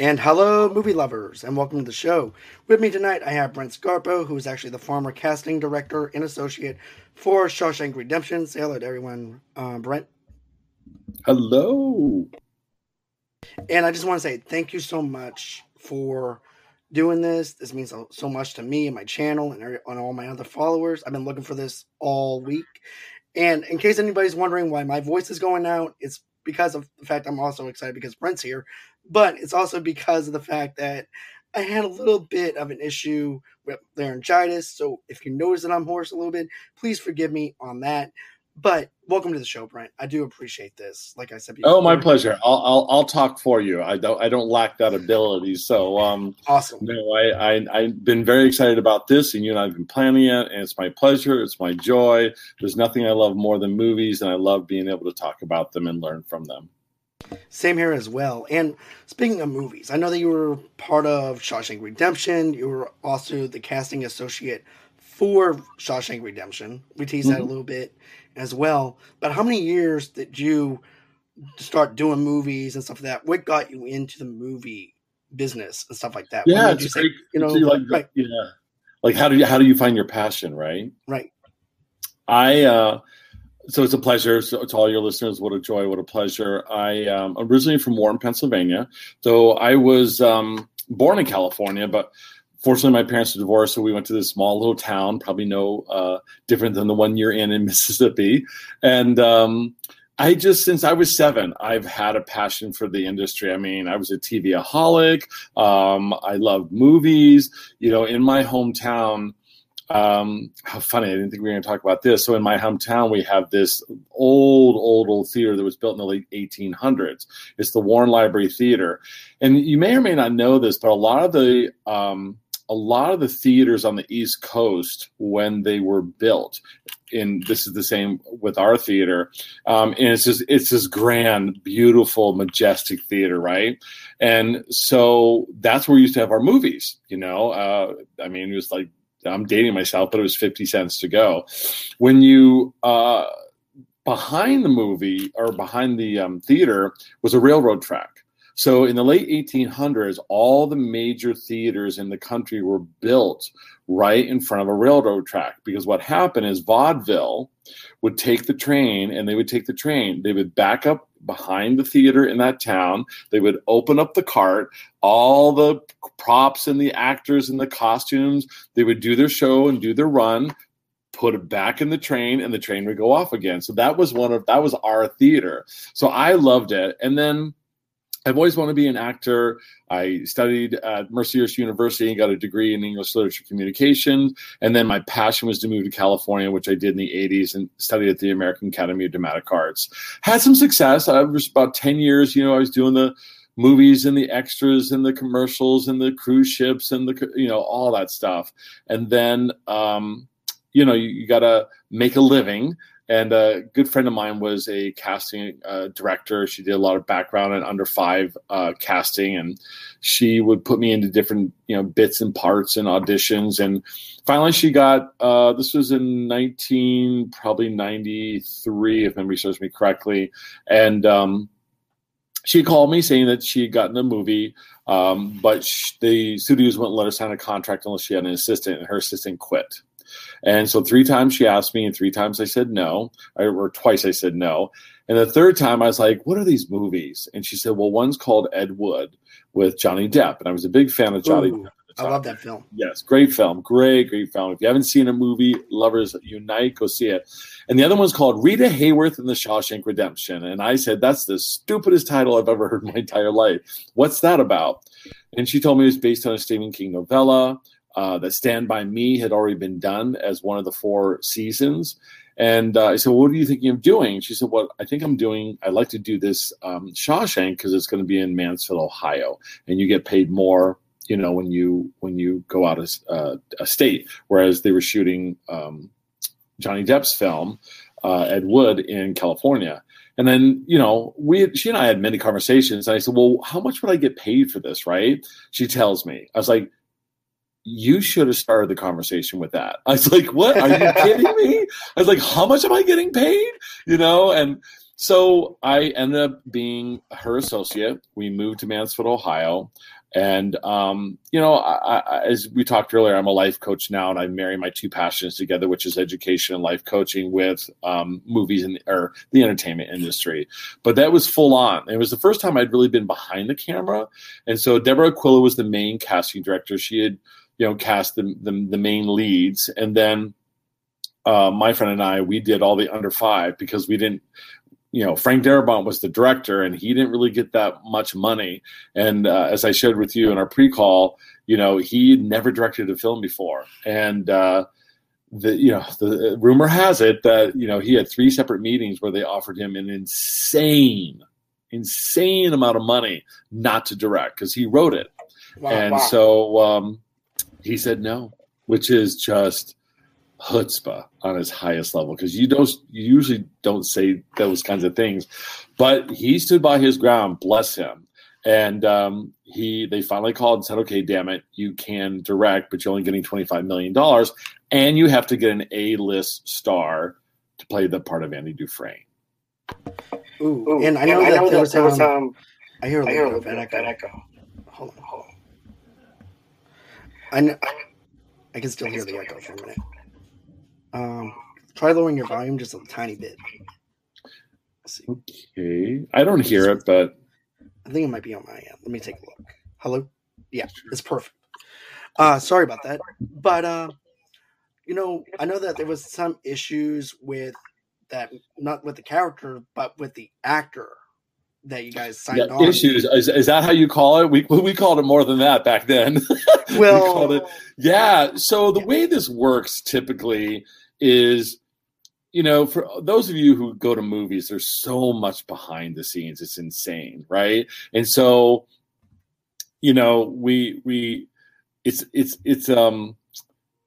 And hello, movie lovers, and welcome to the show. With me tonight, I have Brent Scarpo, who is actually the former casting director and associate for Shawshank Redemption. Say hello to everyone, uh, Brent. Hello. And I just want to say thank you so much for doing this. This means so much to me and my channel and, and all my other followers. I've been looking for this all week. And in case anybody's wondering why my voice is going out, it's because of the fact I'm also excited because Brent's here but it's also because of the fact that I had a little bit of an issue with laryngitis. So if you notice that I'm hoarse a little bit, please forgive me on that. But welcome to the show, Brent. I do appreciate this. Like I said, before. oh, my pleasure. I'll, I'll, I'll talk for you. I don't I don't lack that ability. So um, awesome. No, I, I I've been very excited about this, and you and I've been planning it, and it's my pleasure. It's my joy. There's nothing I love more than movies, and I love being able to talk about them and learn from them. Same here as well. And speaking of movies, I know that you were part of Shawshank Redemption. You were also the casting associate for Shawshank Redemption. We teased mm-hmm. that a mm-hmm. little bit as well. But how many years did you start doing movies and stuff like that? What got you into the movie business and stuff like that? Yeah, it's great. Say, you know, like, right. yeah. Like how do you how do you find your passion, right? Right. I uh so it's a pleasure so to all your listeners. What a joy! What a pleasure! I um, originally from Warren, Pennsylvania. So I was um, born in California, but fortunately my parents were divorced, so we went to this small little town, probably no uh, different than the one you're in in Mississippi. And um, I just since I was seven, I've had a passion for the industry. I mean, I was a TV-aholic. Um, I loved movies. You know, in my hometown um, how funny! I didn't think we were going to talk about this. So in my hometown, we have this old, old, old theater that was built in the late 1800s. It's the Warren Library Theater, and you may or may not know this, but a lot of the um, a lot of the theaters on the East Coast when they were built, and this is the same with our theater, um, and it's just it's this grand, beautiful, majestic theater, right? And so that's where we used to have our movies. You know, uh, I mean, it was like I'm dating myself, but it was 50 cents to go. When you, uh, behind the movie or behind the um, theater was a railroad track. So in the late 1800s, all the major theaters in the country were built right in front of a railroad track because what happened is vaudeville would take the train and they would take the train. They would back up behind the theater in that town. They would open up the cart, all the props and the actors and the costumes. They would do their show and do their run, put it back in the train, and the train would go off again. So that was one of that was our theater. So I loved it. And then I've always wanted to be an actor. I studied at Mercyhurst University and got a degree in English literature communication. And then my passion was to move to California, which I did in the 80s and studied at the American Academy of Dramatic Arts. Had some success. I was about 10 years, you know, I was doing the movies and the extras and the commercials and the cruise ships and the, you know, all that stuff. And then, um, you know, you, you got to make a living. And a good friend of mine was a casting uh, director. She did a lot of background and under five uh, casting, and she would put me into different you know bits and parts and auditions. And finally, she got uh, this was in nineteen probably ninety three, if memory serves me correctly, and. Um, she called me saying that she had gotten a movie, um, but the studios wouldn't let her sign a contract unless she had an assistant, and her assistant quit. And so three times she asked me, and three times I said no, or twice I said no. And the third time I was like, "What are these movies?" And she said, "Well, one's called Ed Wood with Johnny Depp," and I was a big fan of Johnny. Ooh, Depp I love that film. Yes, great film, great, great film. If you haven't seen a movie, lovers unite, go see it. And the other one's called Rita Hayworth and the Shawshank Redemption. And I said, "That's the stupidest title I've ever heard in my entire life. What's that about?" And she told me it was based on a Stephen King novella uh, that Stand By Me had already been done as one of the four seasons. And uh, I said, what are you thinking of doing? She said, well, I think I'm doing, I'd like to do this um, Shawshank because it's going to be in Mansfield, Ohio. And you get paid more, you know, when you when you go out of uh, a state. Whereas they were shooting um, Johnny Depp's film, uh, Ed Wood, in California. And then, you know, we she and I had many conversations. And I said, well, how much would I get paid for this, right? She tells me. I was like, you should have started the conversation with that. I was like, what? Are you kidding me? I was like, how much am I getting paid? You know, and so I ended up being her associate. We moved to Mansfield, Ohio. And um, you know, I, I, as we talked earlier, I'm a life coach now, and I marry my two passions together, which is education and life coaching with um, movies and or the entertainment industry. But that was full on. It was the first time I'd really been behind the camera, and so Deborah Aquila was the main casting director. She had you know cast the the, the main leads, and then uh, my friend and I we did all the under five because we didn't you know, Frank Darabont was the director, and he didn't really get that much money. And uh, as I shared with you in our pre-call, you know, he never directed a film before, and uh, the you know the rumor has it that you know he had three separate meetings where they offered him an insane, insane amount of money not to direct because he wrote it, wow, and wow. so um, he said no, which is just chutzpah on his highest level because you don't you usually don't say those kinds of things, but he stood by his ground. Bless him. And um, he they finally called and said, "Okay, damn it, you can direct, but you're only getting twenty five million dollars, and you have to get an A list star to play the part of Andy Dufresne." Ooh, Ooh and I know, and that, I know there was, um, um, I hear a little bit of echo. echo. Hold on, hold on. I know, I can still hear the echo for a minute. Um, try lowering your volume just a tiny bit. Okay, I don't hear it, but I think it might be on my end. Let me take a look. Hello. Yeah, it's perfect. Uh, sorry about that, but uh, you know, I know that there was some issues with that, not with the character, but with the actor that you guys signed yeah, on. Issues is, is that how you call it? We we called it more than that back then. Well, we it, yeah. So the yeah. way this works typically is you know, for those of you who go to movies, there's so much behind the scenes. It's insane, right? And so, you know, we we it's it's it's um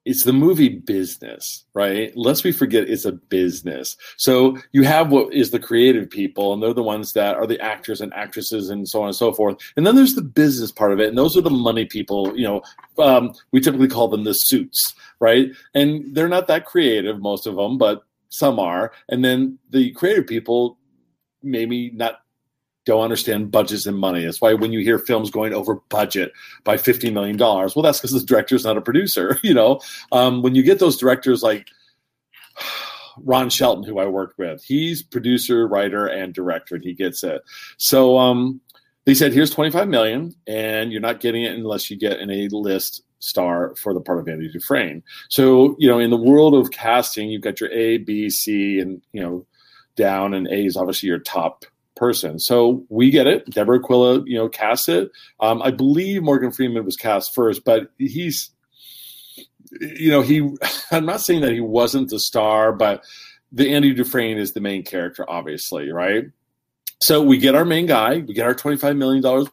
it's the movie business, right? Lest we forget it's a business. So you have what is the creative people, and they're the ones that are the actors and actresses and so on and so forth. And then there's the business part of it, and those are the money people. You know, um, we typically call them the suits, right? And they're not that creative, most of them, but some are. And then the creative people maybe not don't understand budgets and money. That's why when you hear films going over budget by $50 million, well, that's because the director's not a producer. You know, um, when you get those directors like Ron Shelton, who I worked with, he's producer, writer, and director, and he gets it. So um, they said, here's 25 million, and you're not getting it unless you get an A list star for the part of Andy Dufresne. So, you know, in the world of casting, you've got your A, B, C, and, you know, down, and A is obviously your top person. So we get it. Deborah Aquila, you know, cast it. Um, I believe Morgan Freeman was cast first, but he's, you know, he. I'm not saying that he wasn't the star, but the Andy Dufresne is the main character, obviously, right? So we get our main guy. We get our 25 million dollars.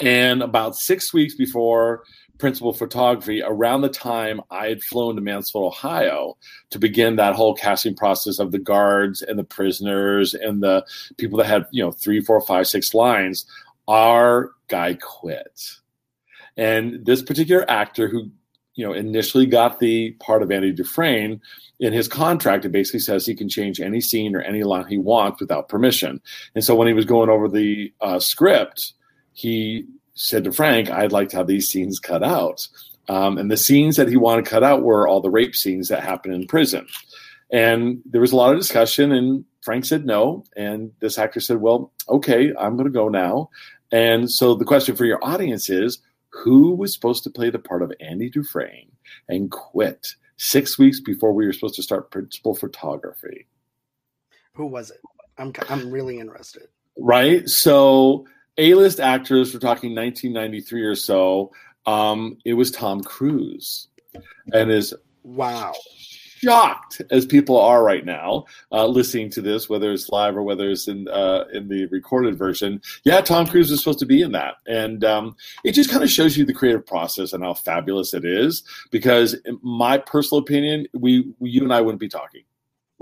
And about six weeks before principal photography around the time I had flown to Mansfield, Ohio to begin that whole casting process of the guards and the prisoners and the people that had, you know, three, four, five, six lines. Our guy quit. And this particular actor who, you know, initially got the part of Andy Dufresne in his contract, it basically says he can change any scene or any line he wants without permission. And so when he was going over the uh, script, he said to Frank, I'd like to have these scenes cut out. Um, and the scenes that he wanted cut out were all the rape scenes that happen in prison. And there was a lot of discussion, and Frank said no. And this actor said, Well, okay, I'm going to go now. And so the question for your audience is who was supposed to play the part of Andy Dufresne and quit six weeks before we were supposed to start principal photography? Who was it? I'm, I'm really interested. Right. So a-list actors, we're talking 1993 or so. Um, it was Tom Cruise, and is wow shocked as people are right now uh, listening to this, whether it's live or whether it's in uh, in the recorded version. Yeah, Tom Cruise was supposed to be in that, and um, it just kind of shows you the creative process and how fabulous it is. Because, in my personal opinion, we, we you and I wouldn't be talking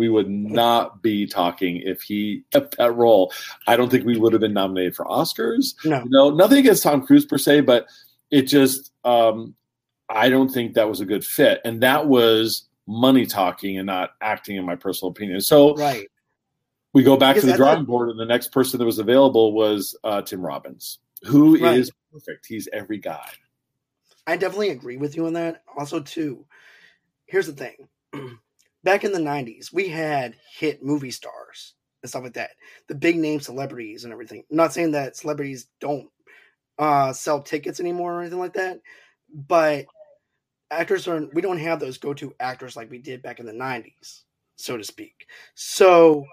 we would not be talking if he kept that role. I don't think we would have been nominated for Oscars. No, you know, nothing against Tom Cruise per se, but it just um, I don't think that was a good fit, and that was money talking and not acting, in my personal opinion. So right. we go back to the drawing board, and the next person that was available was uh, Tim Robbins, who right. is perfect. He's every guy. I definitely agree with you on that. Also, too, here's the thing: back in the '90s, we had hit movie stars and stuff like that, the big name celebrities and everything. I'm not saying that celebrities don't uh, sell tickets anymore or anything like that, but actors are we don't have those go-to actors like we did back in the 90s so to speak. So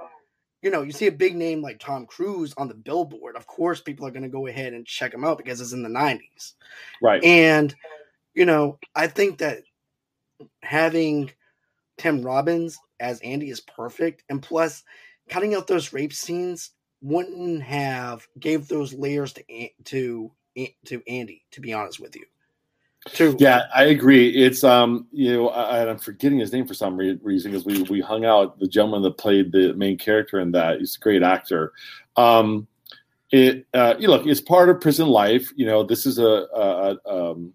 you know you see a big name like tom cruise on the billboard of course people are going to go ahead and check him out because it's in the 90s right. And you know i think that having tim robbins as andy is perfect and plus cutting out those rape scenes wouldn't have gave those layers to to to andy to be honest with you True. Yeah, I agree. It's um, you know, I, am forgetting his name for some re- reason because we we hung out. The gentleman that played the main character in that, he's a great actor. Um, it uh, you look, it's part of prison life. You know, this is a a, um,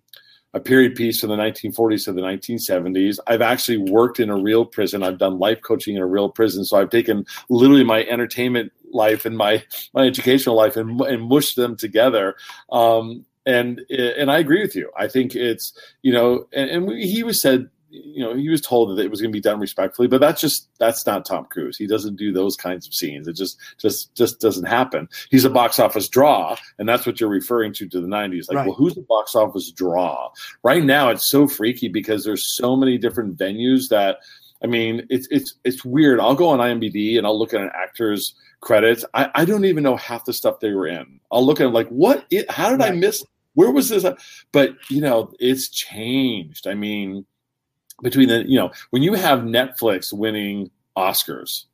a period piece from the 1940s to the 1970s. I've actually worked in a real prison. I've done life coaching in a real prison, so I've taken literally my entertainment life and my my educational life and, and mushed them together. Um, and and I agree with you. I think it's you know, and, and he was said you know he was told that it was going to be done respectfully but that's just that's not tom cruise. He doesn't do those kinds of scenes. It just just just doesn't happen. He's a mm-hmm. box office draw and that's what you're referring to to the 90s like right. well who's the box office draw? Right now it's so freaky because there's so many different venues that i mean it's it's it's weird. I'll go on imdb and i'll look at an actor's credits. I, I don't even know half the stuff they were in. I'll look at it like what it, how did right. i miss where was this? But you know, it's changed. I mean, between the you know when you have Netflix winning Oscars,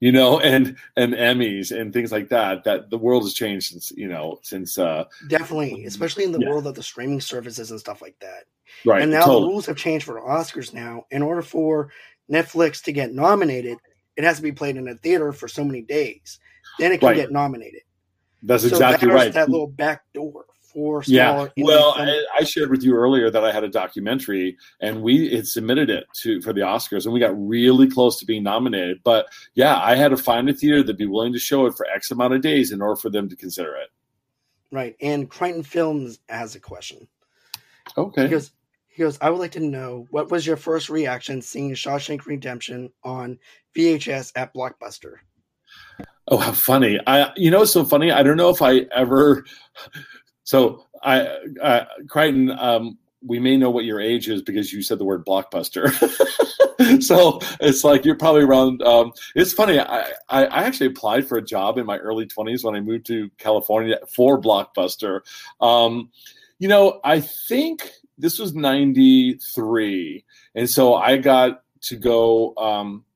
you know, and and Emmys and things like that, that the world has changed since you know since uh definitely, especially in the yeah. world of the streaming services and stuff like that. Right. And now totally. the rules have changed for Oscars. Now, in order for Netflix to get nominated, it has to be played in a theater for so many days. Then it can right. get nominated. That's so exactly right. That little back door for yeah. well I, I, shared with you earlier that i had a documentary and we had submitted it to for the oscars and we got really close to being nominated. But yeah i had to find a theater that'd be willing to show it for x amount of days in order for them to consider it. Right. And crichton films has a question. Okay. Because he goes i would like to know what was your first reaction seeing shawshank redemption on vhs at blockbuster? Oh, how funny! I, you know, it's so funny. I don't know if I ever so I, uh, Crichton, um, we may know what your age is because you said the word blockbuster. so it's like you're probably around. Um, it's funny. I, I, I, actually applied for a job in my early 20s when I moved to California for Blockbuster. Um, you know, I think this was 93. And so I got to go. Um,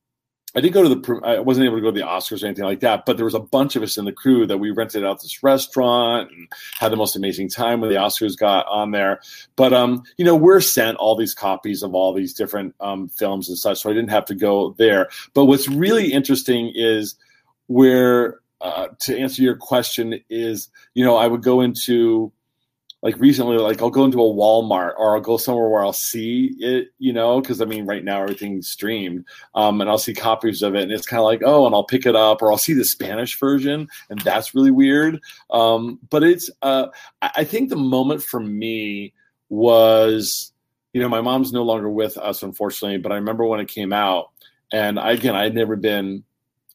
I didn't go to the. I wasn't able to go to the Oscars or anything like that. But there was a bunch of us in the crew that we rented out this restaurant and had the most amazing time when the Oscars got on there. But um, you know, we're sent all these copies of all these different um, films and such, so I didn't have to go there. But what's really interesting is where uh, to answer your question is, you know, I would go into like recently, like I'll go into a Walmart or I'll go somewhere where I'll see it, you know, because I mean, right now everything's streamed, um, and I'll see copies of it, and it's kind of like, oh, and I'll pick it up, or I'll see the Spanish version, and that's really weird. Um, but it's, uh, I think the moment for me was, you know, my mom's no longer with us, unfortunately, but I remember when it came out, and I, again, I'd never been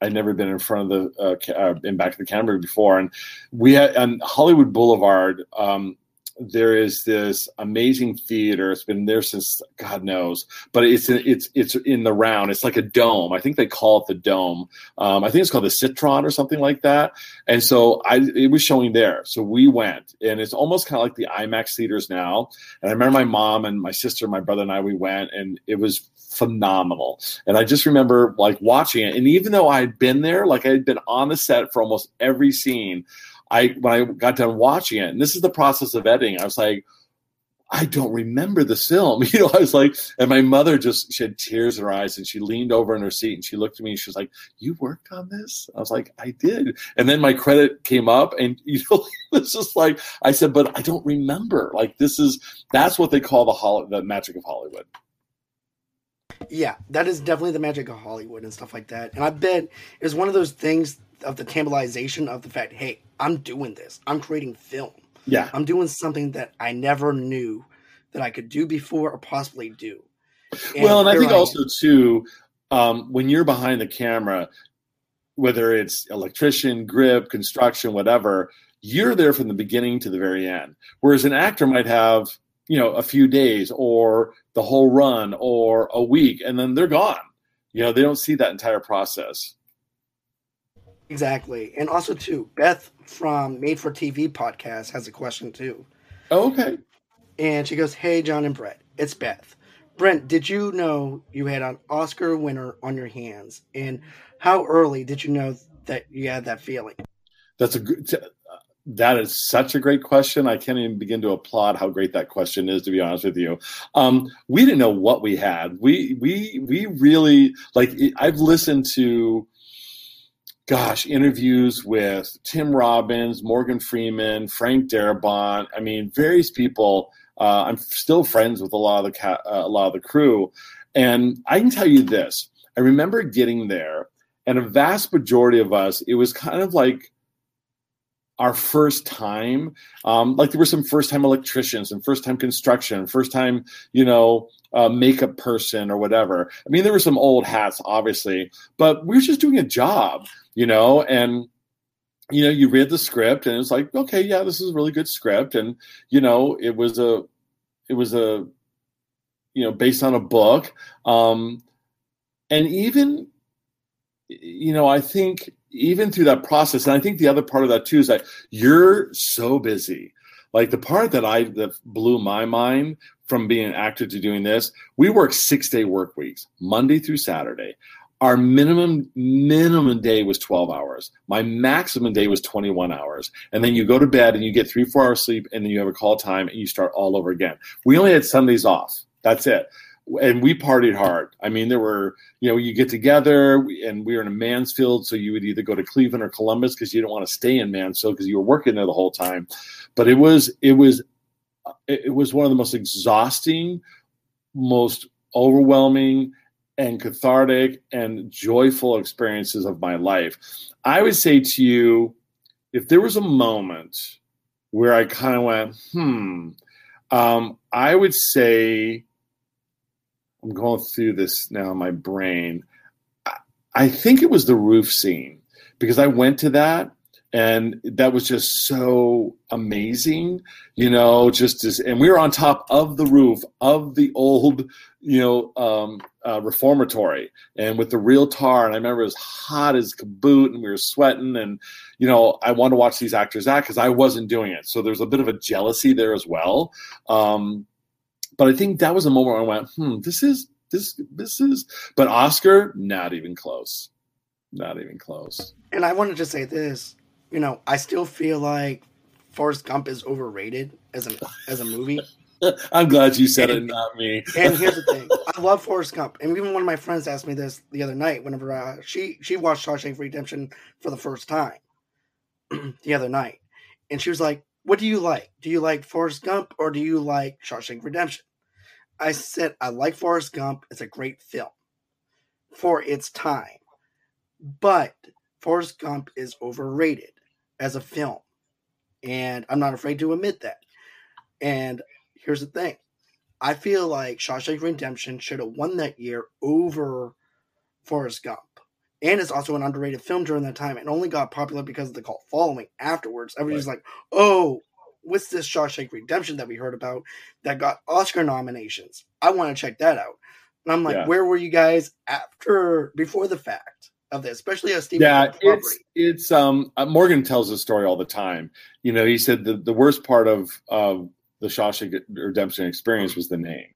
I'd never been in front of the uh, uh, in back of the camera before, and we had on Hollywood Boulevard. Um, there is this amazing theater. It's been there since God knows, but it's it's it's in the round. It's like a dome. I think they call it the dome. Um, I think it's called the Citron or something like that. And so I it was showing there. So we went, and it's almost kind of like the IMAX theaters now. And I remember my mom and my sister, my brother and I, we went, and it was phenomenal. And I just remember like watching it. And even though I had been there, like I had been on the set for almost every scene, I when I got done watching it, and this is the process of editing, I was like, I don't remember the film. You know, I was like, and my mother just she had tears in her eyes and she leaned over in her seat and she looked at me and she was like, You worked on this? I was like, I did. And then my credit came up and you know, it's just like I said, but I don't remember. Like this is that's what they call the hol- the magic of Hollywood. Yeah, that is definitely the magic of Hollywood and stuff like that. And I bet it's one of those things of the tantalization of the fact, hey, I'm doing this. I'm creating film. Yeah. I'm doing something that I never knew that I could do before or possibly do. And well, and I think I also too, um, when you're behind the camera, whether it's electrician, grip, construction, whatever, you're there from the beginning to the very end. Whereas an actor might have, you know, a few days or the whole run or a week and then they're gone. You know, they don't see that entire process. Exactly. And also too, Beth from Made for TV podcast has a question too. Oh, okay. And she goes, Hey John and Brett, it's Beth. Brent, did you know you had an Oscar winner on your hands? And how early did you know that you had that feeling? That's a good. That is such a great question. I can't even begin to applaud how great that question is. To be honest with you, um, we didn't know what we had. We we we really like. I've listened to, gosh, interviews with Tim Robbins, Morgan Freeman, Frank Darabont. I mean, various people. Uh, I'm still friends with a lot of the ca- uh, a lot of the crew, and I can tell you this. I remember getting there and a vast majority of us, it was kind of like our first time. Um, like there were some first time electricians and first time construction, first time, you know, uh, makeup person or whatever. I mean, there were some old hats, obviously, but we were just doing a job, you know, and you know, you read the script and it's like, okay, yeah, this is a really good script. And, you know, it was a, it was a, you know, based on a book. Um, and even you know, I think even through that process, and I think the other part of that too is that you're so busy. Like the part that I that blew my mind from being an actor to doing this, we work six day work weeks, Monday through Saturday. Our minimum minimum day was 12 hours. My maximum day was 21 hours. And then you go to bed and you get three, four hours sleep, and then you have a call time and you start all over again. We only had Sundays off. That's it and we partied hard. I mean, there were, you know, you get together and we were in Mansfield, so you would either go to Cleveland or Columbus because you didn't want to stay in Mansfield because you were working there the whole time. But it was, it was, it was one of the most exhausting, most overwhelming, and cathartic and joyful experiences of my life. I would say to you, if there was a moment where I kind of went, hmm, um, I would say I'm going through this now in my brain. I think it was the roof scene because I went to that and that was just so amazing, you know. Just as, and we were on top of the roof of the old, you know, um, uh, reformatory, and with the real tar. And I remember it was hot as kaboot and we were sweating. And you know, I wanted to watch these actors act because I wasn't doing it, so there's a bit of a jealousy there as well. Um, but I think that was a moment where I went, hmm, this is this this is but Oscar, not even close. Not even close. And I wanted to say this, you know, I still feel like Forrest Gump is overrated as a as a movie. I'm glad you said and, it, not me. and here's the thing: I love Forrest Gump, and even one of my friends asked me this the other night. Whenever uh, she she watched Shawshank Redemption for the first time the other night, and she was like, what do you like? Do you like Forrest Gump or do you like Shawshank Redemption? I said, I like Forrest Gump. It's a great film for its time. But Forrest Gump is overrated as a film. And I'm not afraid to admit that. And here's the thing I feel like Shawshank Redemption should have won that year over Forrest Gump and it's also an underrated film during that time and only got popular because of the cult following afterwards. Everybody's right. like, oh, what's this Shawshank Redemption that we heard about that got Oscar nominations? I want to check that out. And I'm like, yeah. where were you guys after, before the fact of this, especially as Steve? Yeah, it's, it's, um, uh, Morgan tells the story all the time. You know, he said the, the worst part of, of the Shawshank Redemption experience was the name,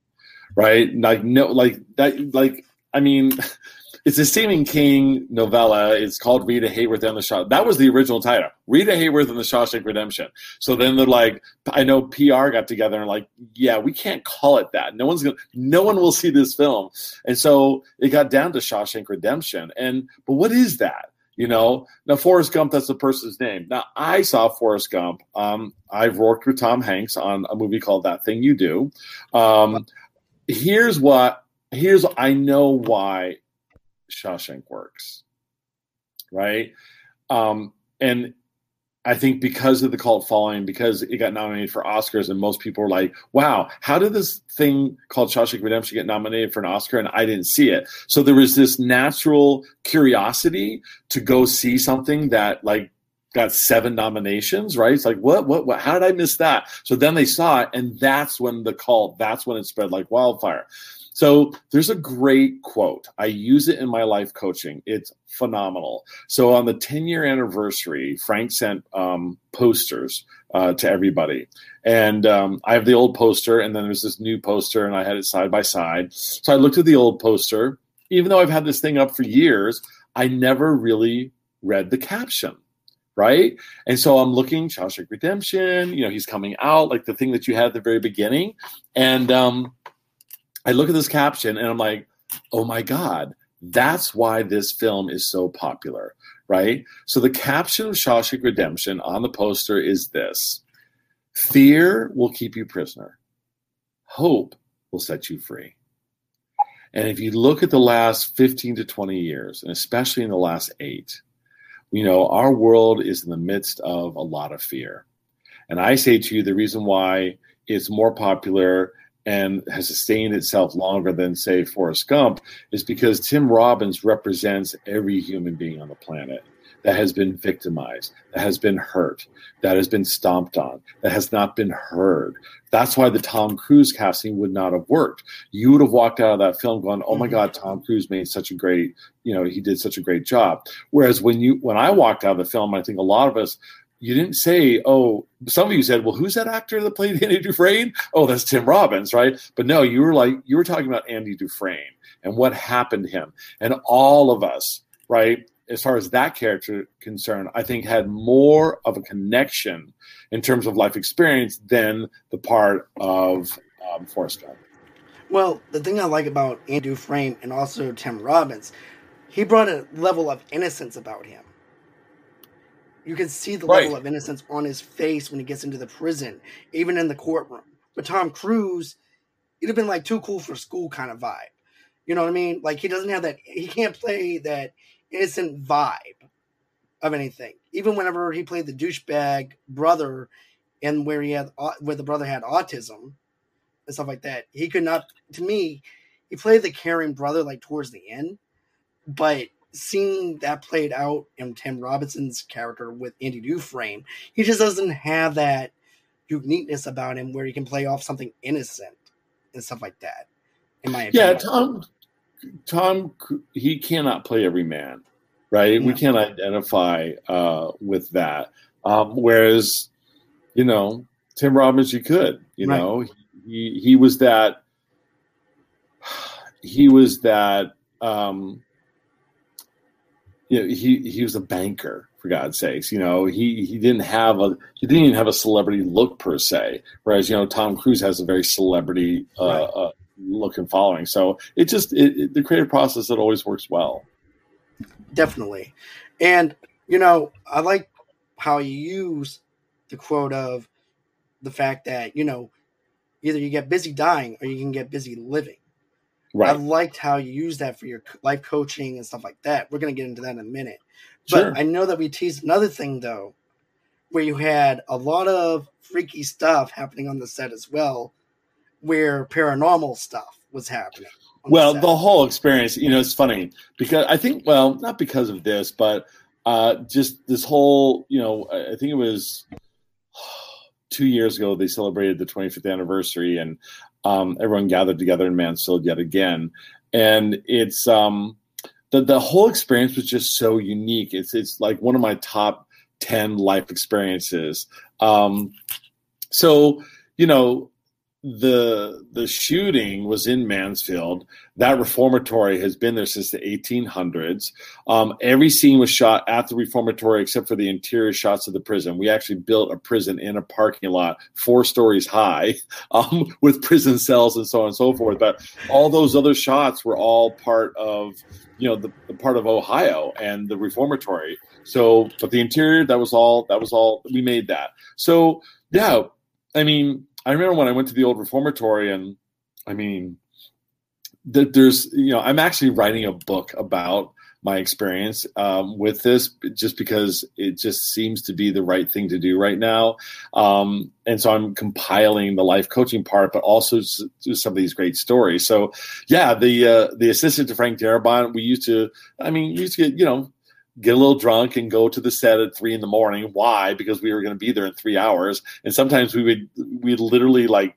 right? Like, no, like that, like, I mean, it's a Stephen King novella. It's called Rita Hayworth and the Shaw. That was the original title, Rita Hayworth and the Shawshank Redemption. So then they're like, I know PR got together and like, yeah, we can't call it that. No one's gonna, no one will see this film. And so it got down to Shawshank Redemption. And but what is that? You know, now Forrest Gump, that's the person's name. Now I saw Forrest Gump. Um, I've worked with Tom Hanks on a movie called That Thing You Do. Um, here's what here's I know why Shawshank works, right? Um, and I think because of the cult following, because it got nominated for Oscars, and most people were like, "Wow, how did this thing called Shawshank Redemption get nominated for an Oscar?" And I didn't see it. So there was this natural curiosity to go see something that like got seven nominations, right? It's like, what, what, what, how did I miss that? So then they saw it, and that's when the cult, that's when it spread like wildfire. So there's a great quote. I use it in my life coaching. It's phenomenal. So on the 10 year anniversary, Frank sent um, posters uh, to everybody. And um, I have the old poster, and then there's this new poster, and I had it side by side. So I looked at the old poster. Even though I've had this thing up for years, I never really read the caption right? And so I'm looking Shawshank Redemption. You know, he's coming out like the thing that you had at the very beginning, and um, I look at this caption and I'm like, oh my God, that's why this film is so popular, right? So the caption of Shawshank Redemption on the poster is this Fear will keep you prisoner, hope will set you free. And if you look at the last 15 to 20 years, and especially in the last eight, you know, our world is in the midst of a lot of fear. And I say to you, the reason why it's more popular and has sustained itself longer than, say, Forrest Gump, is because Tim Robbins represents every human being on the planet that has been victimized, that has been hurt, that has been stomped on, that has not been heard. That's why the Tom Cruise casting would not have worked. You would have walked out of that film going, "Oh my mm-hmm. God, Tom Cruise made such a great, you know, he did such a great job." Whereas when you, when I walked out of the film, I think a lot of us you didn't say, oh, some of you said, well, who's that actor that played Andy Dufresne? Oh, that's Tim Robbins, right? But no, you were like, you were talking about Andy Dufresne and what happened to him. And all of us, right, as far as that character concerned, I think had more of a connection in terms of life experience than the part of um, Forrest Gump. Well, the thing I like about Andy Dufresne and also Tim Robbins, he brought a level of innocence about him you can see the right. level of innocence on his face when he gets into the prison, even in the courtroom. But Tom Cruise, it'd have been like too cool for school kind of vibe. You know what I mean? Like he doesn't have that. He can't play that innocent vibe of anything. Even whenever he played the douchebag brother, and where he had where the brother had autism and stuff like that, he could not. To me, he played the caring brother like towards the end, but seeing that played out in Tim Robinson's character with Andy Dufresne, he just doesn't have that uniqueness about him where he can play off something innocent and stuff like that. In my opinion. Yeah, Tom Tom he cannot play every man, right? We can't identify uh, with that. Um, whereas, you know, Tim Robbins, you could. You right. know, he he was that. He was that. Um, you know, he he was a banker for God's sakes. You know, he he didn't have a he didn't even have a celebrity look per se. Whereas you know, Tom Cruise has a very celebrity uh, right. uh, look and following. So it just it, it, the creative process that always works well. Definitely, and you know, I like how you use the quote of the fact that you know either you get busy dying or you can get busy living Right. I liked how you use that for your life coaching and stuff like that. We're going to get into that in a minute. Sure. But I know that we teased another thing though, where you had a lot of freaky stuff happening on the set as well, where paranormal stuff was happening. Well, the, the, whole experience, you know, it's funny because I think, well, not because of this, but uh, just this whole, you know, I think it was two years ago they celebrated the 25th anniversary, and um, everyone gathered together in Mansfield yet again, and it's um, the the whole experience was just so unique. It's it's like one of my top ten life experiences. Um, so you know, the the shooting was in Mansfield. That reformatory has been there since the 1800s. Um, every scene was shot at the reformatory except for the interior shots of the prison. We actually built a prison in a parking lot, four stories high, um, with prison cells and so on and so forth. But all those other shots were all part of you know the, the part of Ohio and the reformatory. So, but the interior that was all that was all we made that. So yeah, I mean I remember when I went to the old reformatory, and I mean, there's you know i'm actually writing a book about my experience um, with this just because it just seems to be the right thing to do right now. Um, and so i'm compiling the life coaching part but also some of these great stories. So yeah the uh, the assistant to frank darabont we used to i mean used to get you know get a little drunk and go to the set at three in the morning. Why? Because we were going to be there in three hours. And sometimes we would we literally like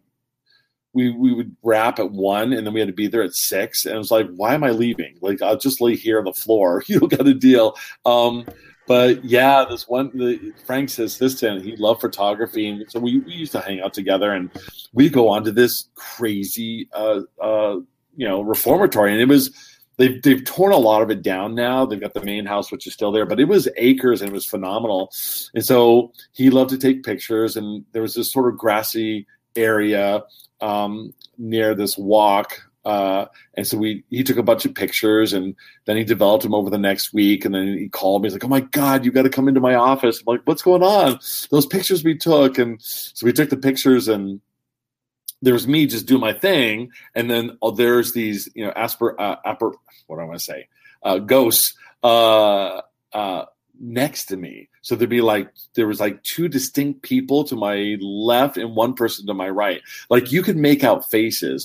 we we would wrap at one and then we had to be there at six. And it was like why am i leaving? Like i'll just lay here on the floor you got a deal. Um but yeah this one the frank's assistant he loved photography. And so we, we used to hang out together and we go on to this crazy uh uh you know reformatory. And it was they've they've torn a lot of it down now. They've got the main house, which is still there, but it was acres and it was phenomenal. And so he loved to take pictures, and there was this sort of grassy area um, near this walk. Uh, and so we he took a bunch of pictures and then he developed them over the next week and then he called me he's like oh my god you got to come into my office I'm like what's going on those pictures we took and so we took the pictures and there was me just doing my thing and then oh, there's these you know asper uh, what do i want to say uh, ghosts uh, uh next to me. So there'd be like there was like two distinct people to my left and one person to my right. Like you could make out faces.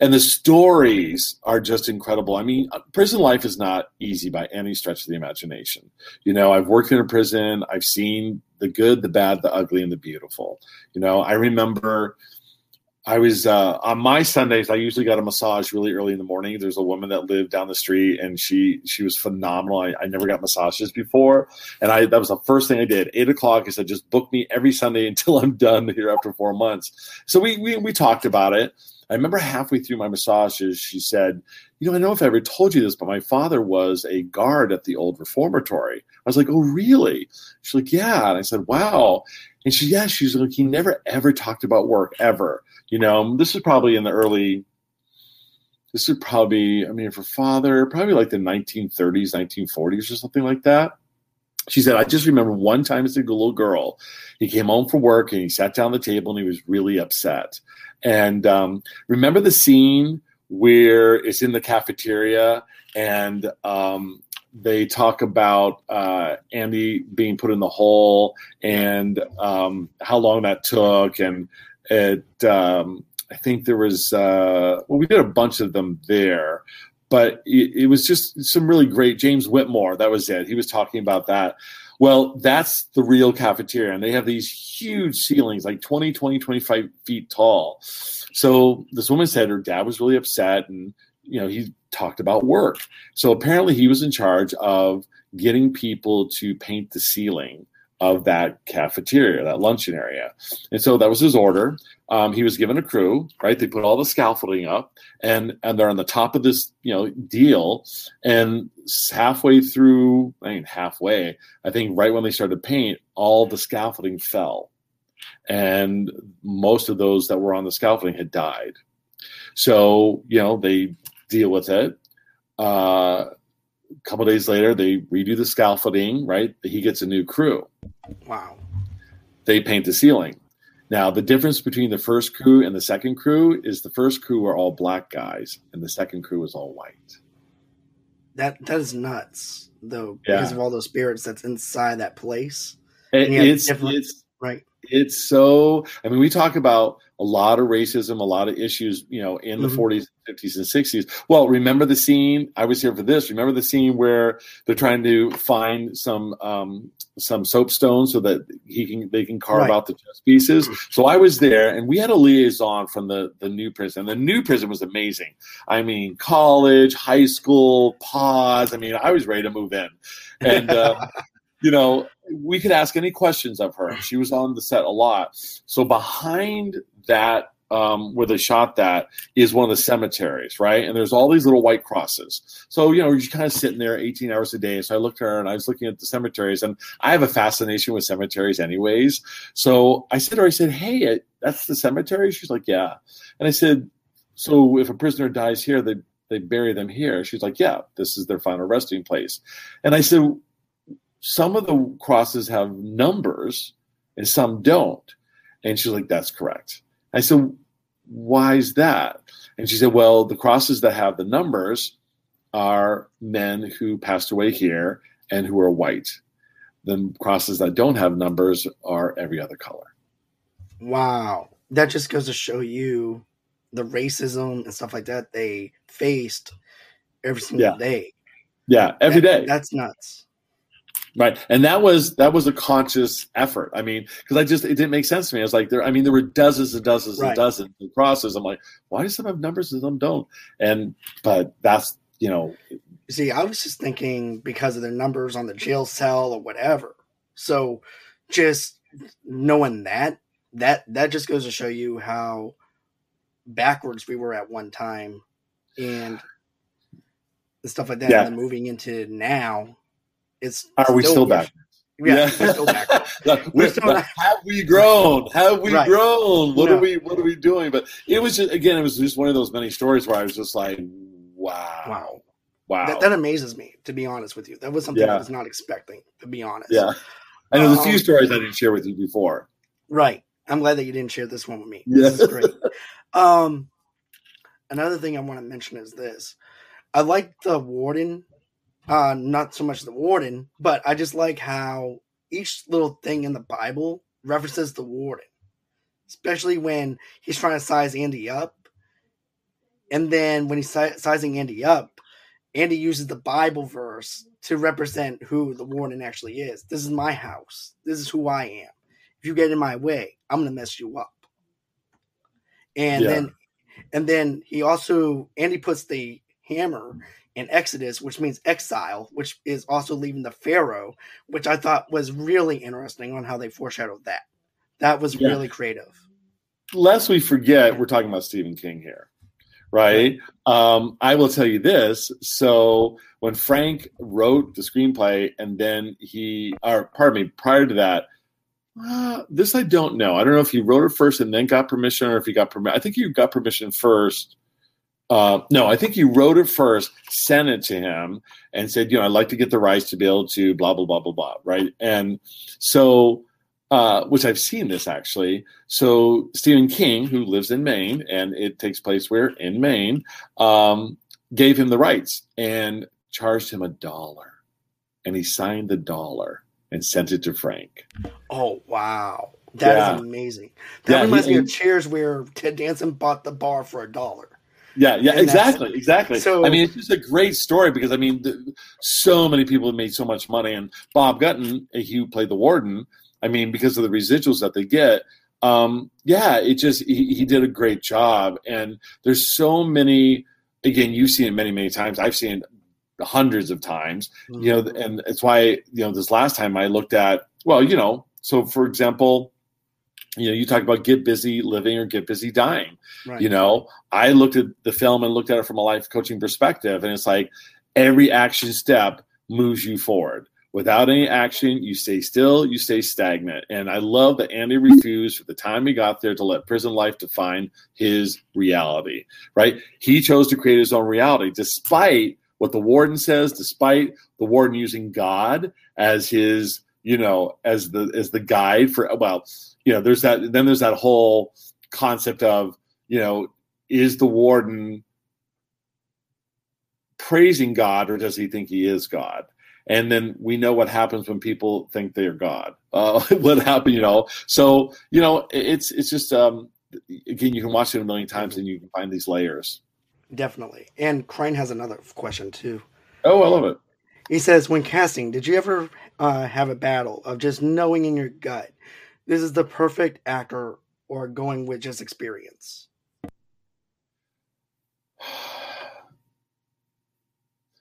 And the stories are just incredible. I mean, prison life is not easy by any stretch of the imagination. You know, I've worked in a prison, I've seen the good, the bad, the ugly, and the beautiful. You know, I remember I was uh, on my Sundays. I usually got a massage really early in the morning. There's a woman that lived down the street, and she she was phenomenal. I, I, never got massages before, and I that was the first thing I did. Eight o'clock. I said, just book me every Sunday until I'm done here after four months. So we we, we talked about it. I remember halfway through my massages, she said, "You know, I don't know if I ever told you this, but my father was a guard at the old reformatory." I was like, "Oh, really?" She's like, "Yeah," and I said, "Wow." And she, yeah, she's like, he never ever talked about work ever. You know, this is probably in the early. This is probably, I mean, for father, probably like the 1930s, 1940s, or something like that. She said, I just remember one time as a little girl, he came home from work and he sat down at the table and he was really upset. And um, remember the scene where it's in the cafeteria and um, they talk about uh, Andy being put in the hole and um, how long that took, and it. Um, I think there was uh, well, we did a bunch of them there, but it, it, was just some really great. James Whitmore, that was it. He was talking about that. Well, that's the real cafeteria, and they have these huge ceilings, like 20, 20, 25 feet tall. So this woman said her dad was really upset, and you know he talked about work. So apparently he was in charge of getting people to paint the ceiling of that cafeteria, that luncheon area. And so that was his order. Um, he was given a crew, right? They put all the scaffolding up and, and they're on the top of this, you know, deal. And halfway through, I mean, halfway, I think right when they started to paint, all the scaffolding fell. And most of those that were on the scaffolding had died. So, you know, they deal with it. Uh, a couple days later, they redo the scaffolding, right? He gets a new crew. Wow. They paint the ceiling. Now, the difference between the first crew and the second crew is the first crew were all black guys, and the second crew was all white. That that is nuts, though, yeah. because of all those spirits that's inside that place. It, it's it's right. It's so. I mean, we talk about a lot of racism, a lot of issues, you know, in the mm-hmm. 40s, 50s, and 60s. Well, remember the scene? I was here for this. Remember the scene where they're trying to find some um, some soapstone so that he can they can carve right. out the chess pieces. Mm-hmm. So I was there, and we had a liaison from the the new prison. The new prison was amazing. I mean, college, high school, pods. I mean, I was ready to move in, and. Uh, you know, we could ask any questions of her. She was on the set a lot. So behind that um, where they shot that is one of the cemeteries, right? And there's all these little white crosses. So, you know, you're kind of sitting there 18 hours a day. So I looked at her and I was looking at the cemeteries, and I have a fascination with cemeteries, anyways. So I said to her, I said, Hey, that's the cemetery? She's like, Yeah. And I said, So if a prisoner dies here, they, they bury them here. She's like, Yeah, this is their final resting place. And I said, Some of the crosses have numbers and some don't. And she's like, That's correct. I said, why is that? And she said, well, the crosses that have the numbers are men who passed away here and who are white. The crosses that don't have numbers are every other color. Wow. That just goes to show you the racism and stuff like that they faced every single Yeah. day. Yeah, every That- day. That's nuts. Right, and that was that was a conscious effort. I mean, because I just it didn't make sense to me. I was like, there. I mean, there were dozens and dozens Right. and dozens of crosses. I'm like, why do some have numbers and some don't? And but that's you know, See, I was just thinking because of their numbers on the jail cell or whatever. So just knowing that, that that just goes to show you how backwards we were at one time and stuff like that. Yeah. And then moving into now, it's are we still back? Yeah, we're still back. We're still not- have we grown? Have we Right. grown? What No. are we? What are we doing? But it was just again, it was just one of those many stories where I was just like, wow, Wow. wow, That, that amazes me, to be honest with you. That was something I was not expecting, to be honest. yeah. I know there's a few Um, stories I didn't share with you before. Right. I'm glad that you didn't share this one with me. Yeah. This is great. um, another thing I want to mention is this. I like the warden, uh, not so much the warden, but I just like how each little thing in the Bible references the warden, especially when he's trying to size Andy up. And then when he's si- sizing Andy up, Andy uses the Bible verse to represent who the warden actually is. This is my house. This is who I am. If you get in my way, I'm gonna mess you up. And Yeah. then and then he also Andy puts the hammer in Exodus, which means exile, which is also leaving the Pharaoh, which I thought was really interesting on how they foreshadowed that. That was Yeah. really creative. lest we forget, we're talking about Stephen King here, right? Um, I will tell you this. So when Frank wrote the screenplay, and then he, or pardon me, prior to that, uh, this I don't know. I don't know if he wrote it first and then got permission, or if he got permission. I think he got permission first. Uh, no, I think he wrote it first, sent it to him, and said, you know, I'd like to get the rights to be able to blah blah blah blah blah, right? And so, uh, which I've seen this actually. So Stephen King, who lives in Maine, and it takes place where in Maine, um, gave him the rights and charged him a dollar, and he signed the dollar and sent it to Frank. Oh wow. that is Yeah. amazing. That Yeah, reminds he- me of Cheers where Ted Danson bought the bar for a dollar. Yeah, yeah, And exactly, exactly. So- I mean, it's just a great story because I mean, th- so many people have made so much money, and Bob Gunton, he who played the warden. I mean, because of the residuals that they get, um, yeah, it just he, he did a great job. And there's so many. Again, you've seen it many, many times. I've seen it hundreds of times. You know, and it's why you know this last time I looked at. Well, you know, so for example, you know, you talk about get busy living or get busy dying. Right. you know i looked at the film and looked at it from a life coaching perspective and it's like every action step moves you forward. Without any action you stay still you stay stagnant. And i love that andy refused for the time he got there to let prison life define his reality right? He chose to create his own reality despite what the warden says despite the warden using god as his you know as the as the guide for well you know there's that then there's that whole concept of you know, is the warden praising God or does he think he is God? And then we know what happens when people think they're God. Uh, what happened, you know? So, you know, it's it's just um again, you can watch it a million times and you can find these layers. Definitely. And Crane has another question too. Oh, I love it. He says, when casting, did you ever uh, have a battle of just knowing in your gut this is the perfect actor or going with just experience?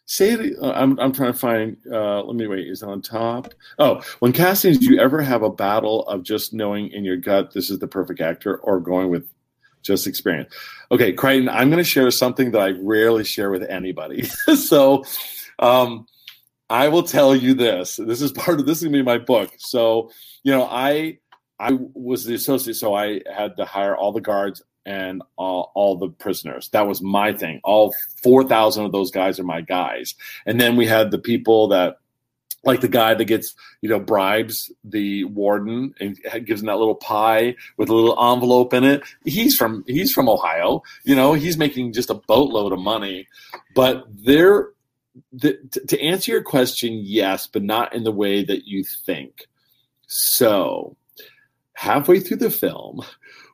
Say it. Uh, I'm I'm trying to find. Uh, let me wait. Is it on top? Oh, when casting, do you ever have a battle of just knowing in your gut this is the perfect actor, or going with just experience? Okay, Crichton, I'm going to share something that I rarely share with anybody. so, um, I will tell you this. This is part of this is to be my book. So, you know, I I was the associate, so I had to hire all the guards and all, all the prisoners. That was my thing. All 4,000 of those guys are my guys. And then we had the people that like the guy that gets you know bribes the warden and gives him that little pie with a little envelope in it he's from he's from ohio you know he's making just a boatload of money but they're the, to answer your question yes but not in the way that you think. So halfway through the film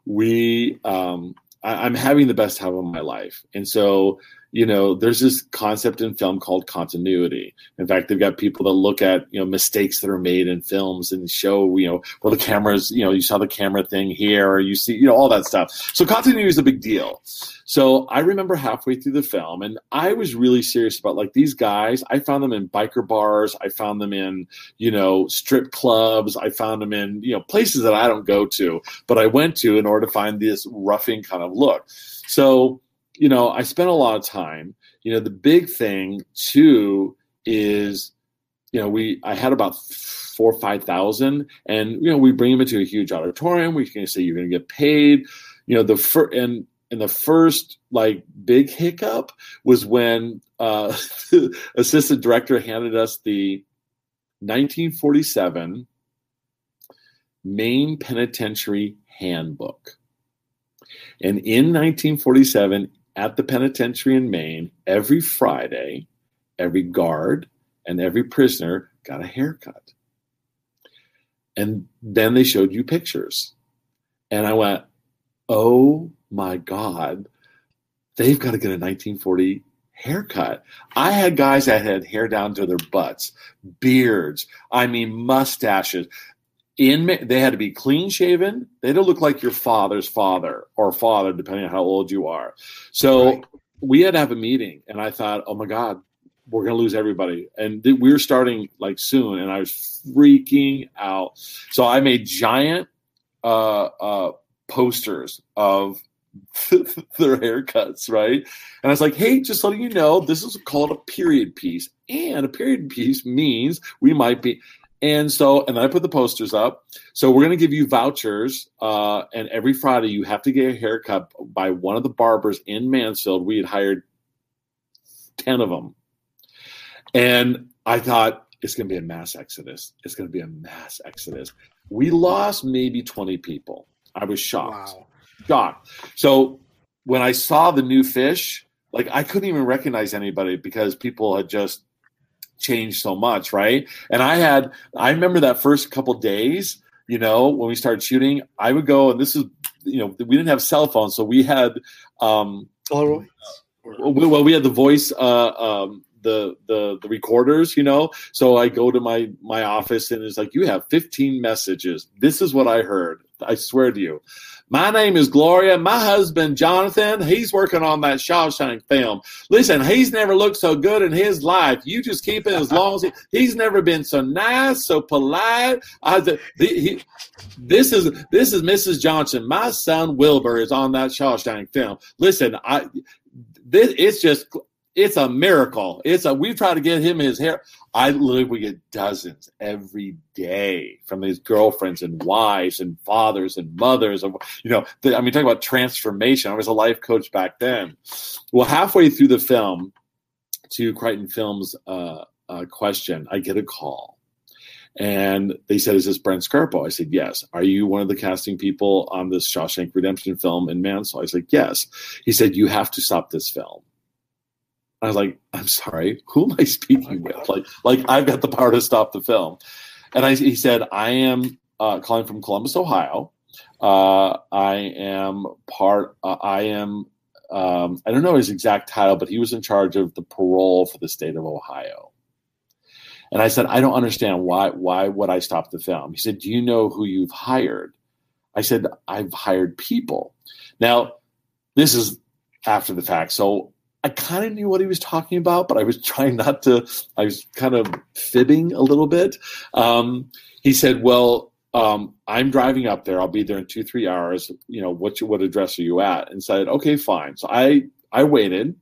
we um I, i'm having the best time of my life. And so you know, there's this concept in film called continuity. In fact, they've got people that look at, you know, mistakes that are made in films and show, you know, well, the cameras, you know, you saw the camera thing here, or you see, you know, all that stuff. So continuity is a big deal. So I remember halfway through the film, and I was really serious about like these guys. I found them in biker bars. I found them in, you know, strip clubs. I found them in, you know, places that I don't go to, but I went to in order to find this roughing kind of look. So, you know, I spent a lot of time. You know, the big thing too is, you know, we I had about four or five thousand, and you know, we bring them into a huge auditorium. We can say you're going to get paid. You know, the first and and the first like big hiccup was when uh, assistant director handed us the 1947 Maine Penitentiary Handbook. And in 1947, at the penitentiary in Maine every Friday, every guard and every prisoner got a haircut. And then they showed you pictures. And I went, oh my God, they've got to get a 1940 haircut. I had guys that had hair down to their butts, beards, I mean, mustaches in they had to be clean shaven. They don't look like your father's father or father, depending on how old you are. So right. we had to have a meeting, and I thought, oh my god, we're gonna lose everybody, and th- we were starting like soon, and I was freaking out. So I made giant uh, uh, posters of their haircuts, right? And I was like, hey, just letting you know, this is called a period piece. And a period piece means we might be, and so, and then I put the posters up. So we're going to give you vouchers. Uh, and every Friday, you have to get a haircut by one of the barbers in Mansfield. We had hired 10 of them. And I thought, it's going to be a mass exodus. It's going to be a mass exodus. We lost maybe 20 people. I was shocked. Wow. Shocked. So when I saw the new fish, like I couldn't even recognize anybody because people had just changed so much, right? And I had, I remember that first couple days, you know, when we started shooting, I would go, and this is, you know, we didn't have cell phones, so we had, um, well, we had the voice, uh, um, the the the recorders, you know. So I go to my my office and it's like, you have 15 messages. This is what I heard. I swear to you. My name is Gloria. My husband, Jonathan, he's working on that Shawshank film. Listen, he's never looked so good in his life. You just keep it as long as he, he's never been so nice, so polite. I, the, he, this is this is Mrs. Johnson. My son Wilbur is on that Shawshank film. Listen, I this it's just it's a miracle. It's a we try to get him his hair. I literally we get dozens every day from his girlfriends and wives and fathers and mothers. And you know, the, I mean, talking about transformation. I was a life coach back then. Well, halfway through the film, to Crichton Films' uh, uh, question, I get a call. And they said, Is this Brent Scarpo? I said, Yes. Are you one of the casting people on this Shawshank Redemption film in Mansfield? I said, Yes. He said, You have to stop this film. I was like, I'm sorry, who am I speaking with? Like, like I've got the power to stop the film. And I, he said, I am uh, calling from Columbus, Ohio. Uh, I am part. Uh, I am. Um, I don't know his exact title, but he was in charge of the parole for the state of Ohio. And I said, I don't understand why. Why would I stop the film? He said, Do you know who you've hired? I said, I've hired people. Now, this is after the fact. So I kind of knew what he was talking about, but I was trying not to. I was kind of fibbing a little bit. Um, he said, "Well, um, I'm driving up there. I'll be there in two, three hours. You know, what what address are you at?" And said, "Okay, fine." So I I waited.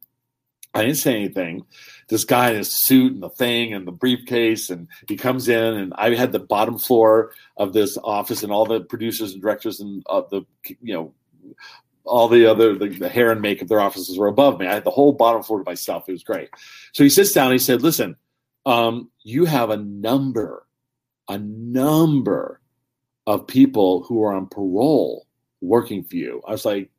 I didn't say anything. This guy in his suit and the thing and the briefcase, and he comes in, and I had the bottom floor of this office, and all the producers and directors and uh, the you know all the other the, the, hair and makeup their offices were above me i had the whole bottom floor to myself it was great so he sits down he said listen um, you have a number, a number of people who are on parole working for you. I was like,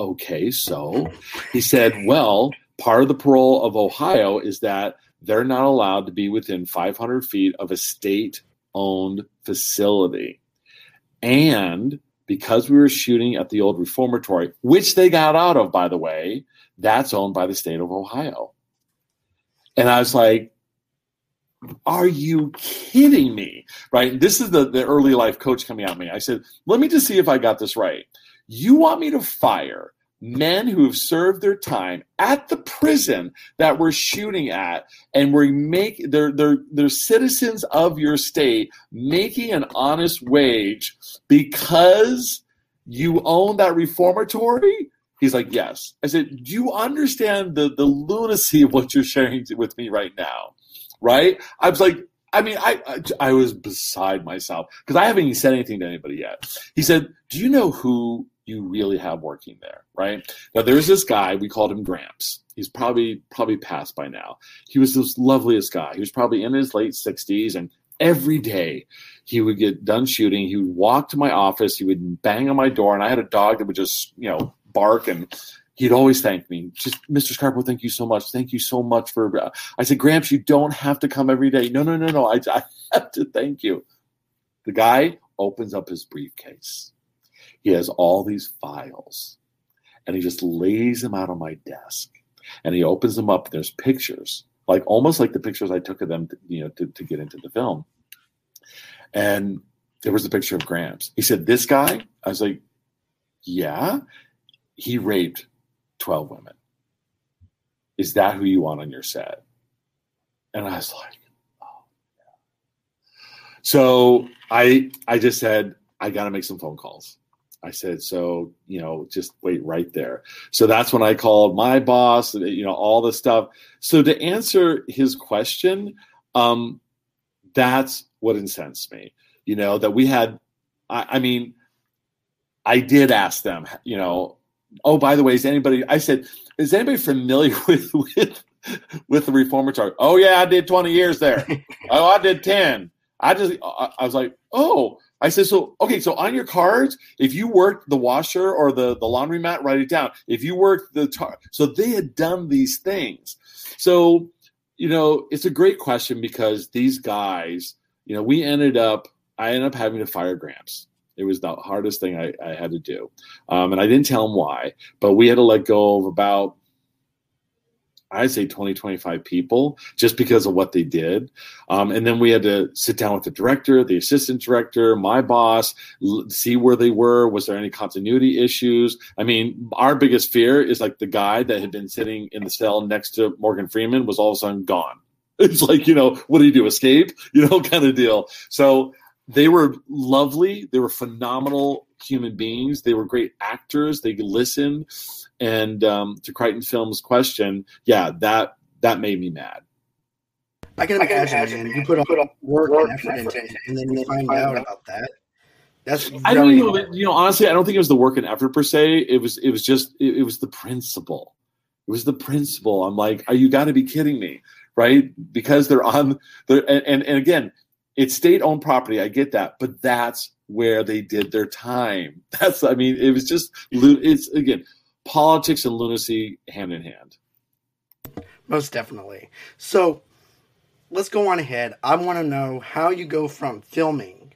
okay, so he said, well, part of the parole of Ohio is that they're not allowed to be within 500 feet of a state owned facility. And because we were shooting at the old reformatory, which they got out of, by the way, that's owned by the state of Ohio. And I was like, are you kidding me? Right. This is the, the early life coach coming at me. I said, let me just see if I got this right. You want me to fire men who have served their time at the prison that we're shooting at and we're make they're they're they're citizens of your state making an honest wage because you own that reformatory? He's like yes. I said do you understand the the lunacy of what you're sharing with me right now? Right? I was like I mean, I, I, I was beside myself because I haven't even said anything to anybody yet. He said, "Do you know who you really have working there, right? Now there's this guy, we called him Gramps. He's probably probably passed by now. He was this loveliest guy. He was probably in his late 60s and every day he would get done shooting, he would walk to my office, he would bang on my door and I had a dog that would just, you know, bark and he'd always thank me. Just Mr. Scarpo, thank you so much. Thank you so much for. Uh, I said, Gramps, you don't have to come every day. No, no, no, no. I, I have to thank you. The guy opens up his briefcase he has all these files and he just lays them out on my desk and he opens them up. There's pictures, like almost like the pictures I took of them, to, you know, to, to get into the film. And there was a picture of Gramps. He said, This guy? I was like, Yeah. He raped 12 women. Is that who you want on your set? And I was like, Oh, yeah. So I I just said, I got to make some phone calls. I said, so, you know, just wait right there. So that's when I called my boss, you know, all the stuff. So to answer his question, um, that's what incensed me, you know, that we had, I, I mean, I did ask them, you know, oh, by the way, is anybody, I said, is anybody familiar with, with, with the reformatory? Oh yeah, I did 20 years there. oh, I did 10. I just, I, I was like, oh, I said, so okay, so on your cards, if you worked the washer or the the laundromat, write it down. If you worked the tar, so they had done these things. So you know, it's a great question because these guys, you know, we ended up, I ended up having to fire Gramps. It was the hardest thing I, I had to do, um, and I didn't tell him why, but we had to let go of about I'd say 20, 25 people just because of what they did. Um, and then we had to sit down with the director, the assistant director, my boss, l- see where they were. Was there any continuity issues? I mean, our biggest fear is like the guy that had been sitting in the cell next to Morgan Freeman was all of a sudden gone. It's like, you know, what do you do? Escape, you know, kind of deal. So they were lovely. They were phenomenal human beings. They were great actors. They listened. And um, to Crichton Films' question, yeah, that that made me mad. I can imagine, I can imagine you put up, put up work, work and effort into it, and then you find out about that. That's I don't know. You know, honestly, I don't think it was the work and effort per se. It was it was just it, it was the principle. It was the principle. I'm like, are you got to be kidding me, right? Because they're on the and, and and again, it's state owned property. I get that, but that's where they did their time. That's I mean, it was just it's again politics and lunacy hand in hand. Most definitely. So let's go on ahead. I want to know how you go from filming,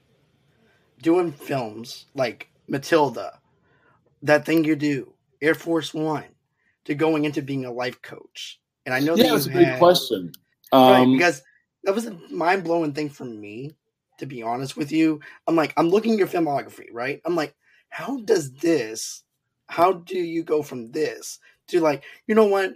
doing films like Matilda, that thing you do, Air Force One, to going into being a life coach. And I know yeah, that was a great question. Um, right, because that was a mind blowing thing for me, to be honest with you. I'm like, I'm looking at your filmography, right? I'm like, how does this how do you go from this to like, you know what?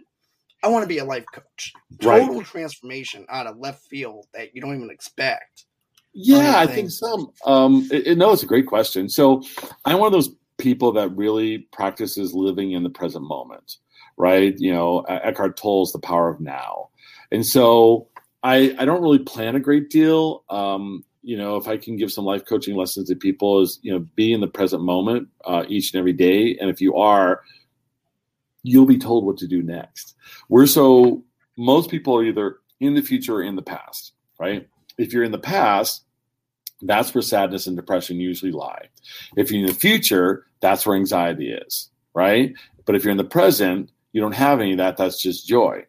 I want to be a life coach. Total right. transformation out of left field that you don't even expect. Yeah, I think so. Um, it, it, no, it's a great question. So I'm one of those people that really practices living in the present moment, right? You know, Eckhart Tolle's The Power of Now. And so I, I don't really plan a great deal. Um, you know, if I can give some life coaching lessons to people, is you know, be in the present moment uh, each and every day, and if you are, you'll be told what to do next. We're so most people are either in the future or in the past, right? If you're in the past, that's where sadness and depression usually lie. If you're in the future, that's where anxiety is, right? But if you're in the present, you don't have any of that. That's just joy.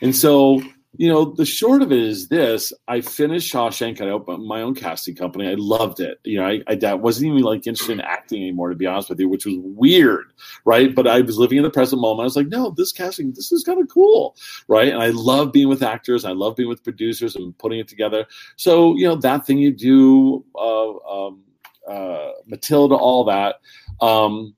And so you know, the short of it is this: I finished Shawshank. And I opened my own casting company. I loved it. You know, I, I wasn't even like interested in acting anymore, to be honest with you, which was weird, right? But I was living in the present moment. I was like, no, this casting, this is kind of cool, right? And I love being with actors. I love being with producers and putting it together. So, you know, that thing you do, uh, um, uh, Matilda, all that. Um,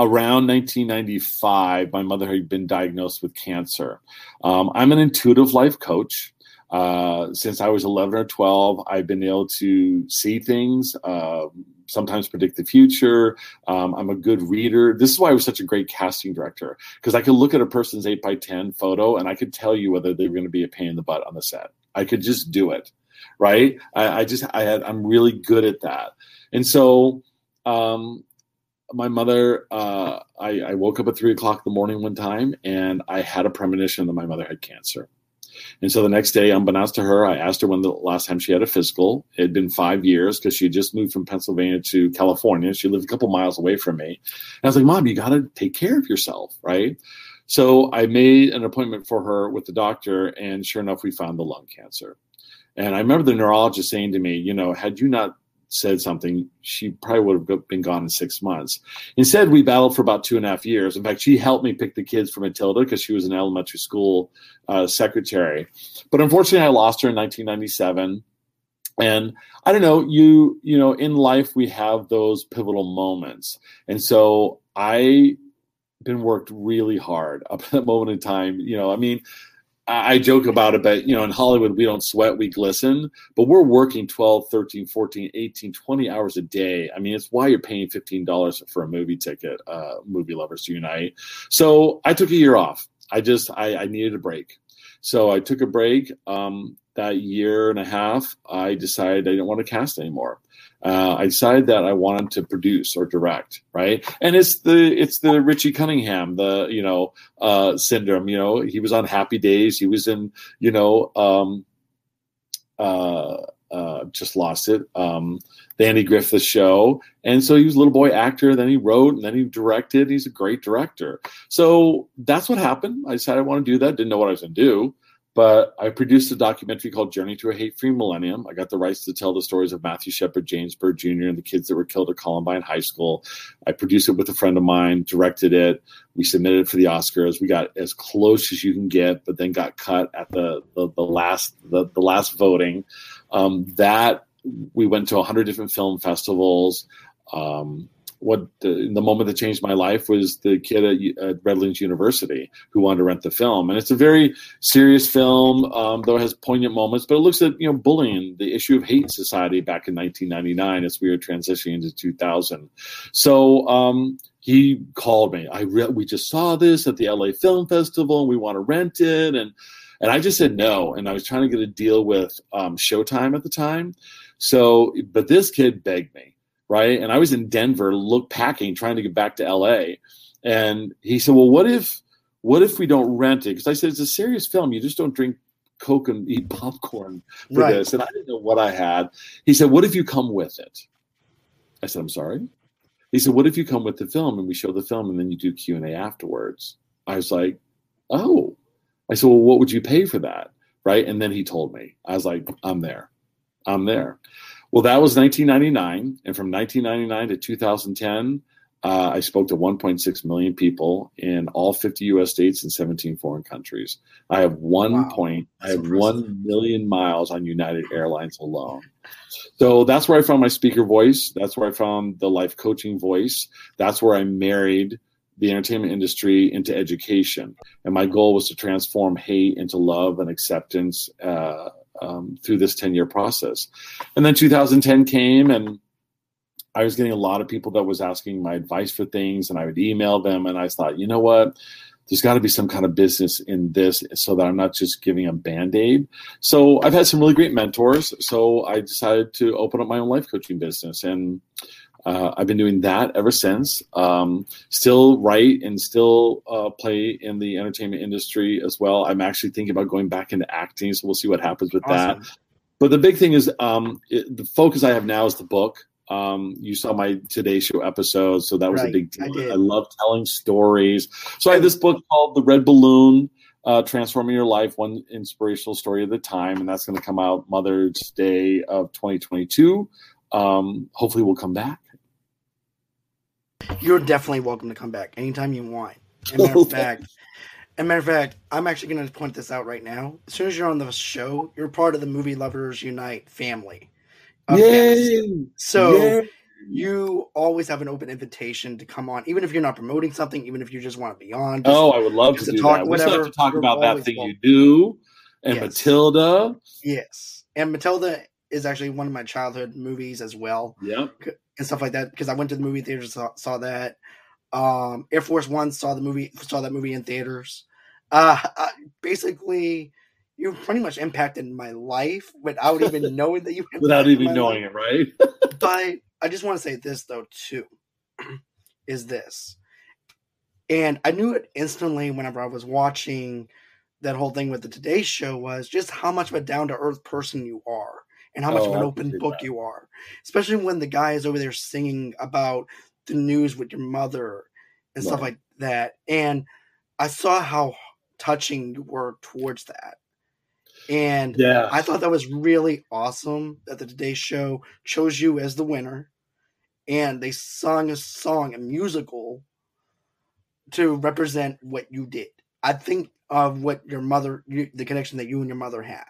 around 1995, my mother had been diagnosed with cancer. Um, I'm an intuitive life coach. Uh, since I was 11 or 12, I've been able to see things, uh, sometimes predict the future. Um, I'm a good reader. This is why I was such a great casting director because I could look at a person's 8 by 10 photo and I could tell you whether they were going to be a pain in the butt on the set. I could just do it, right? I, I just, I had, I'm really good at that. And so, um, my mother, uh, I, I, woke up at three o'clock in the morning one time and I had a premonition that my mother had cancer. And so the next day, unbeknownst to her, I asked her when the last time she had a physical. It had been five years because she had just moved from Pennsylvania to California. She lived a couple miles away from me. And I was like, Mom, you got to take care of yourself, right? So I made an appointment for her with the doctor, and sure enough, we found the lung cancer. And I remember the neurologist saying to me, you know, had you not said something, she probably would have been gone in six months. Instead, we battled for about two and a half years. In fact, she helped me pick the kids for Matilda because she was an elementary school uh, secretary. But unfortunately, I lost her in 1997. And I don't know, you you know, in life we have those pivotal moments, and so I been worked really hard up at that moment in time. You know, I mean, I joke about it, but you know, in Hollywood, we don't sweat, we glisten, but we're working 12, 13, 14, 18, 20 hours a day. I mean, it's why you're paying $15 for a movie ticket, uh, movie lovers unite. So I took a year off. I just, I, I needed a break. So I took a break. Um, that year and a half, I decided I didn't want to cast anymore uh, I decided that I wanted to produce or direct, right? And it's the it's the Richie Cunningham, the you know uh, syndrome. You know, he was on Happy Days. He was in you know um, uh, uh, just lost it. Um, the Andy Griffith Show, and so he was a little boy actor. Then he wrote, and then he directed. He's a great director. So that's what happened. I decided I want to do that. Didn't know what I was going to do. But I produced a documentary called Journey to a Hate Free Millennium. I got the rights to tell the stories of Matthew Shepard, James Byrd Jr., and the kids that were killed at Columbine High School. I produced it with a friend of mine, directed it. We submitted it for the Oscars. We got as close as you can get, but then got cut at the the, the last the, the last voting. Um, that we went to 100 different film festivals. Um, what the, the, moment that changed my life was the kid at, at, Redlands University who wanted to rent the film, and it's a very serious film, um, though it has poignant moments. But it looks at you know bullying, the issue of hate in society back in 1999 as we were transitioning into 2000. So um, he called me. I re- we just saw this at the LA Film Festival, and we want to rent it, and and I just said no. And I was trying to get a deal with um, Showtime at the time. So, but this kid begged me right? And I was in Denver, look packing, trying to get back to LA. And he said, "Well, what if what if we don't rent it?" Because I said it's a serious film. You just don't drink Coke and eat popcorn for right. this. And I didn't know what I had. He said, "What if you come with it?" I said, "I'm sorry." He said, "What if you come with the film and we show the film and then you do Q and A afterwards?" I was like, "Oh." I said, "Well, what would you pay for that?" Right? And then he told me. I was like, "I'm there. I'm there." Well, that was 1999, and from 1999 to 2010, uh, I spoke to 1.6 million people in all 50 U.S. states and 17 foreign countries. I have one wow. point. I have one million miles on United Airlines alone. So that's where I found my speaker voice. That's where I found the life coaching voice. That's where I married the entertainment industry into education. And my goal was to transform hate into love and acceptance uh, um, through this 10 year process. And then 2010 came and I was getting a lot of people that was asking my advice for things and I would email them and I thought, you know what? There's got to be some kind of business in this so that I'm not just giving a band aid. So I've had some really great mentors. So I decided to open up my own life coaching business. And uh, I've been doing that ever since. Um, still write and still uh, play in the entertainment industry as well. I'm actually thinking about going back into acting, so we'll see what happens with awesome. that. But the big thing is um, it, the focus I have now is the book. Um, you saw my Today Show episode, so that was right, a big deal. I, I, love telling stories. So I have this book called The Red Balloon uh, Transforming Your Life, One Inspirational Story at a Time, and that's going to come out Mother's Day of 2022. Um, hopefully, we'll come back. You're definitely welcome to come back anytime you want. As matter of fact, as matter of fact, I'm actually going to point this out right now. As soon as you're on the show, you're part of the Movie Lovers Unite family. Yay! So Yay. you always have an open invitation to come on, even if you're not promoting something, even if you just want to be on. Just, oh, I would love to, to talk. That. Whatever. We have to talk about that thing welcome. you do, and yes. Matilda. Yes, and Matilda is actually one of my childhood movies as well. Yeah, and stuff like that because I went to the movie theaters saw, saw that. Um, Air Force One saw the movie saw that movie in theaters. Uh, I, basically, you pretty much impacted my life without even knowing that you without even knowing life. it, right? but I just want to say this though too, is this, and I knew it instantly whenever I was watching that whole thing with the Today Show was just how much of a down to earth person you are and how much oh, of an open book that. you are, especially when the guy is over there singing about the news with your mother and right. stuff like that. And I saw how touching you were towards that. And yeah. I thought that was really awesome that the Today Show chose you as the winner. And they sung a song, a musical, to represent what you did. I think of what your mother, the connection that you and your mother have.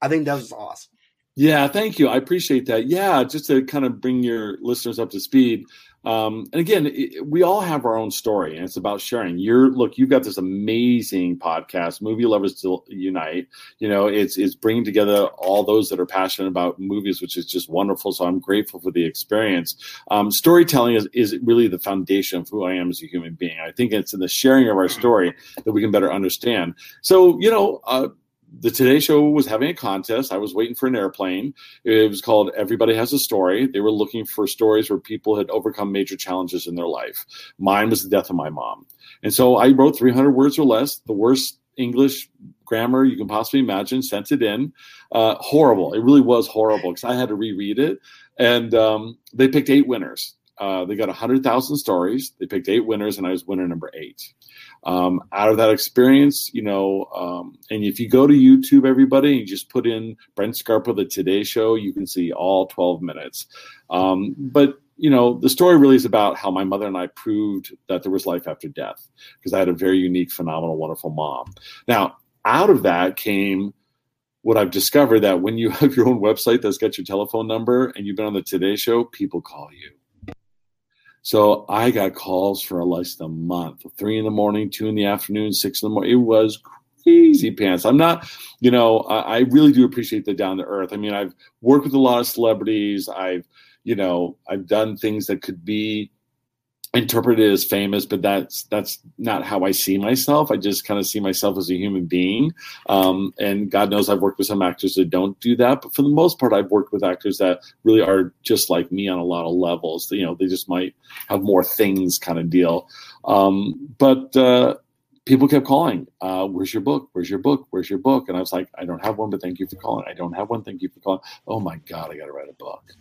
I think that was awesome. Yeah, thank you. I appreciate that. Yeah, just to kind of bring your listeners up to speed. Um, and again, it, we all have our own story, and it's about sharing. You're look, you've got this amazing podcast, Movie Lovers Unite. You know, it's it's bringing together all those that are passionate about movies, which is just wonderful. So I'm grateful for the experience. Um, storytelling is is really the foundation of who I am as a human being. I think it's in the sharing of our story that we can better understand. So you know. Uh, the Today Show was having a contest. I was waiting for an airplane. It was called Everybody Has a Story. They were looking for stories where people had overcome major challenges in their life. Mine was the death of my mom. And so I wrote 300 words or less, the worst English grammar you can possibly imagine, sent it in. Uh, horrible. It really was horrible because I had to reread it. And um, they picked eight winners. Uh, they got 100,000 stories. They picked eight winners, and I was winner number eight um, out of that experience, you know, um, and if you go to YouTube, everybody, and you just put in Brent Scarpo, the Today Show, you can see all 12 minutes. Um, but, you know, the story really is about how my mother and I proved that there was life after death because I had a very unique, phenomenal, wonderful mom. Now, out of that came what I've discovered that when you have your own website that's got your telephone number and you've been on the Today Show, people call you so I got calls for at least a month, three in the morning, two in the afternoon, six in the morning. It was crazy pants. I'm not, you know, I, I really do appreciate the down to earth. I mean, I've worked with a lot of celebrities. I've, you know, I've done things that could be interpreted as famous, but that's that's not how I see myself. I just kind of see myself as a human being. Um, and God knows I've worked with some actors that don't do that, but for the most part, I've worked with actors that really are just like me on a lot of levels. You know, they just might have more things kind of deal. Um, but uh, people kept calling, uh, "Where's your book? Where's your book? Where's your book?" And I was like, "I don't have one, but thank you for calling. I don't have one. Thank you for calling. Oh my God, I got to write a book."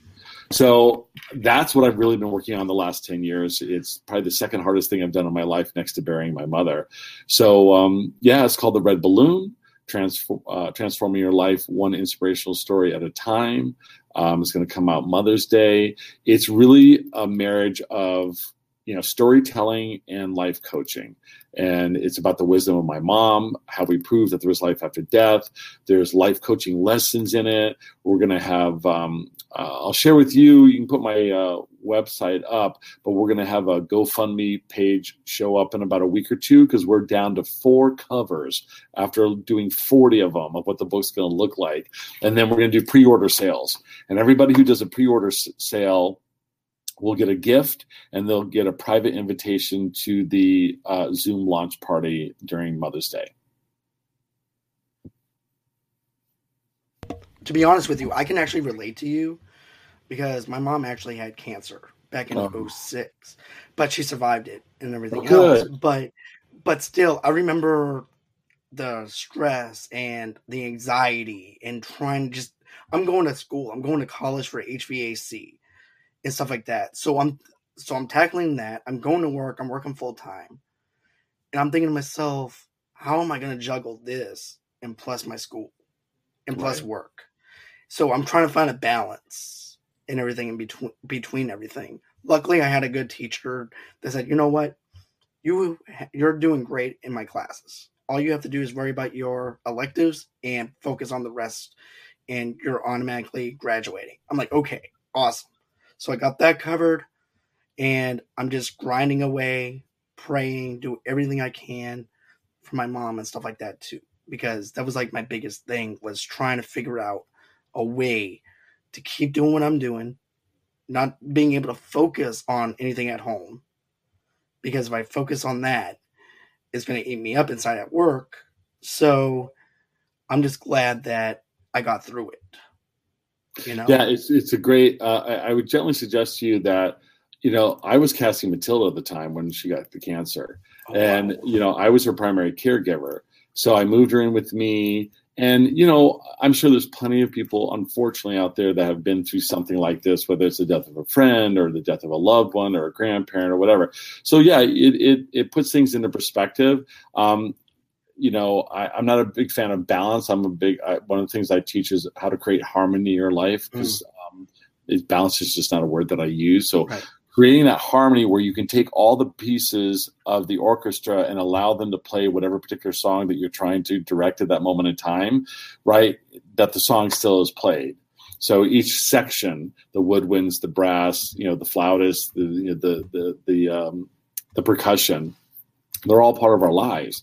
So that's what I've really been working on the last 10 years. It's probably the second hardest thing I've done in my life next to burying my mother. So, um, yeah, it's called The Red Balloon Transform, uh, Transforming Your Life One Inspirational Story at a Time. Um, it's going to come out Mother's Day. It's really a marriage of you know storytelling and life coaching and it's about the wisdom of my mom how we prove that there is life after death there's life coaching lessons in it we're going to have um, I'll share with you. You can put my uh, website up, but we're going to have a GoFundMe page show up in about a week or two because we're down to four covers after doing 40 of them of what the book's going to look like. And then we're going to do pre order sales. And everybody who does a pre order s- sale will get a gift and they'll get a private invitation to the uh, Zoom launch party during Mother's Day. To be honest with you, I can actually relate to you because my mom actually had cancer back in Oh. 06. But she survived it and everything Oh, else. But but still, I remember the stress and the anxiety and trying to just I'm going to school. I'm going to college for HVAC and stuff like that. So I'm so I'm tackling that. I'm going to work. I'm working full time. And I'm thinking to myself, how am I going to juggle this and plus my school and plus Right. work? So I'm trying to find a balance and everything in between between everything. Luckily, I had a good teacher that said, "You know what? You you're doing great in my classes. All you have to do is worry about your electives and focus on the rest, and you're automatically graduating." I'm like, "Okay, awesome." So I got that covered, and I'm just grinding away, praying, do everything I can for my mom and stuff like that too, because that was like my biggest thing was trying to figure out a way to keep doing what I'm doing, not being able to focus on anything at home. Because if I focus on that, it's going to eat me up inside at work. So I'm just glad that I got through it. You know? Yeah, it's it's a great. Uh, I, I would gently suggest to you that you know I was casting Matilda at the time when she got the cancer, Oh, and wow. you know I was her primary caregiver. So I moved her in with me, and you know I'm sure there's plenty of people, unfortunately, out there that have been through something like this, whether it's the death of a friend or the death of a loved one or a grandparent or whatever. So yeah, it it, it puts things into perspective. Um, you know, I, I'm not a big fan of balance. I'm a big I, one of the things I teach is how to create harmony in your life because um, balance is just not a word that I use. So Right. Creating that harmony where you can take all the pieces of the orchestra and allow them to play whatever particular song that you're trying to direct at that moment in time, right? That the song still is played. So each section, the woodwinds, the brass, you know, the flautist, the the the the um, the percussion, they're all part of our lives.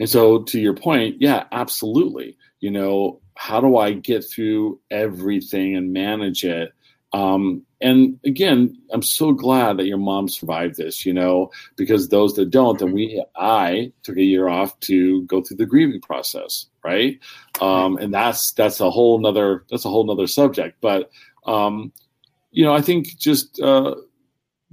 And so, to your point, yeah, absolutely. You know, how do I get through everything and manage it? Um, and again, I'm so glad that your mom survived this, you know, because those that don't, and we, I took a year off to go through the grieving process, right? Um, and that's that's a whole nother that's a whole nother subject. But um, you know, I think just uh,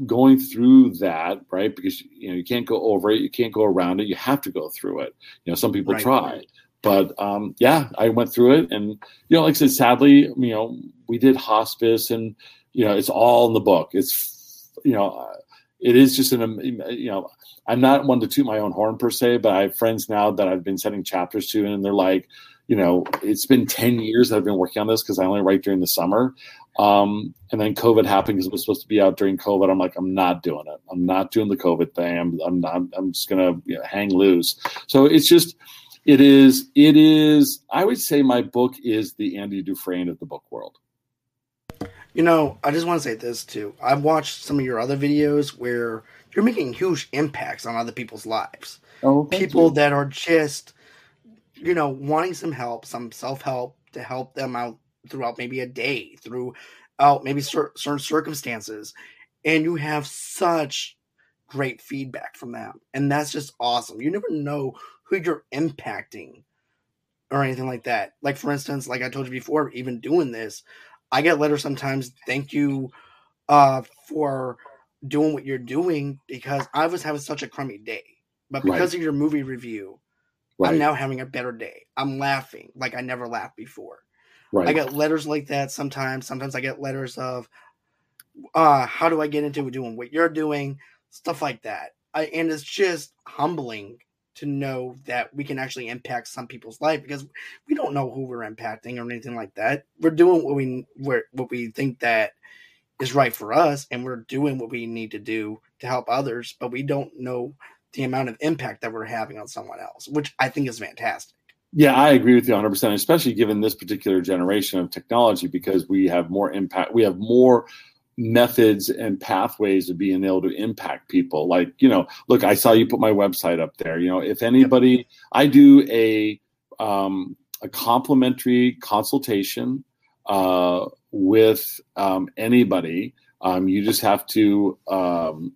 going through that, right? Because you know you can't go over it, you can't go around it. You have to go through it. You know, some people Right. try, but um, yeah, I went through it, and you know, like I said, sadly, you know, we did hospice, and you know, it's all in the book. It's you know, uh, it is just an you know, I'm not one to toot my own horn per se, but I have friends now that I've been sending chapters to, and they're like, you know, it's been 10 years that I've been working on this because I only write during the summer. Um, and then COVID happened because it was supposed to be out during COVID. I'm like, I'm not doing it. I'm not doing the COVID thing. I'm, I'm not, I'm just going to you know, hang loose. So it's just, it is, it is, I would say my book is the Andy Dufresne of the book world. You know, I just want to say this too. I've watched some of your other videos where you're making huge impacts on other people's lives. Oh, People that are just, you know, wanting some help, some self help to help them out throughout maybe a day, throughout maybe cer- certain circumstances. And you have such great feedback from them. And that's just awesome. You never know who you're impacting or anything like that. Like, for instance, like I told you before, even doing this, I get letters sometimes. Thank you uh, for doing what you're doing because I was having such a crummy day. But because of your movie review, right, I'm now having a better day. I'm laughing like I never laughed before. right. I get letters like that sometimes. Sometimes I get letters of, uh, how do I get into doing what you're doing? Stuff like that. I, and it's just humbling to know that we can actually impact some people's life because we don't know who we're impacting or anything like that. We're doing what we what we think that is right for us, and we're doing what we need to do to help others, but we don't know the amount of impact that we're having on someone else, which I think is fantastic. Yeah, I agree with you 100%, especially given this particular generation of technology, because we have more impact, we have more methods and pathways of being able to impact people. Like, you know, look, I saw you put my website up there. You know, if anybody, I do a, um, a complimentary consultation uh, with um, anybody. Um, you just have to, um,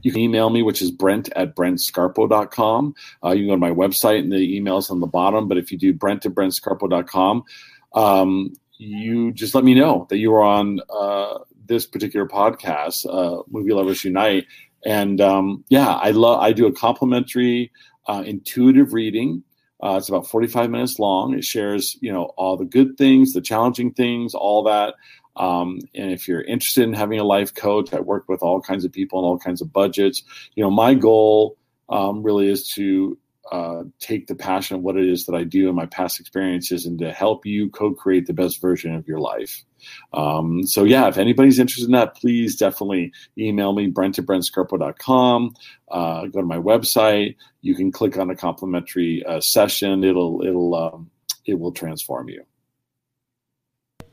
you can email me, which is brent at brentscarpo.com. Uh, you can go to my website and the email's on the bottom. But if you do brent at brentscarpo.com, um, you just let me know that you are on uh, this particular podcast, uh, Movie Lovers Unite. And um, yeah, I love. I do a complimentary uh, intuitive reading. Uh, it's about 45 minutes long. It shares, you know, all the good things, the challenging things, all that. Um, and if you're interested in having a life coach, I work with all kinds of people and all kinds of budgets. You know, my goal um, really is to uh, take the passion of what it is that I do and my past experiences and to help you co-create the best version of your life. Um, so yeah, if anybody's interested in that, please definitely email me, brent at brentscarpo.com. Uh, go to my website. You can click on a complimentary uh, session. It'll, it'll, um, it will transform you.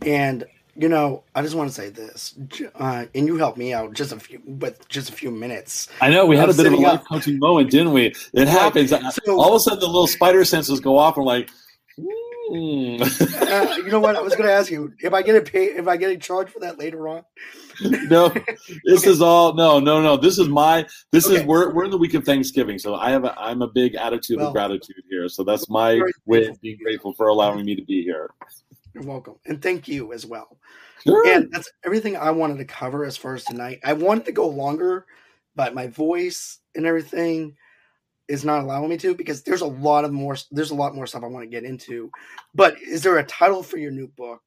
And you know, I just want to say this, uh, and you helped me out just a few, but just a few minutes. I know we had a bit of a life coaching moment, didn't we? It happens. So, All of a sudden, the little spider senses go off, and like, mm. uh, you know what? I was going to ask you if I get a pay, if I get a charge for that later on. no, this okay. is all no, no, no. This is my. This okay. is we're we're in the week of Thanksgiving, so I have a, I'm a big attitude well, of gratitude here. So that's my way of being grateful for allowing me to be here. You're welcome. And thank you as well. Sure. And that's everything I wanted to cover as far as tonight. I wanted to go longer, but my voice and everything is not allowing me to because there's a lot of more there's a lot more stuff I want to get into. But is there a title for your new book?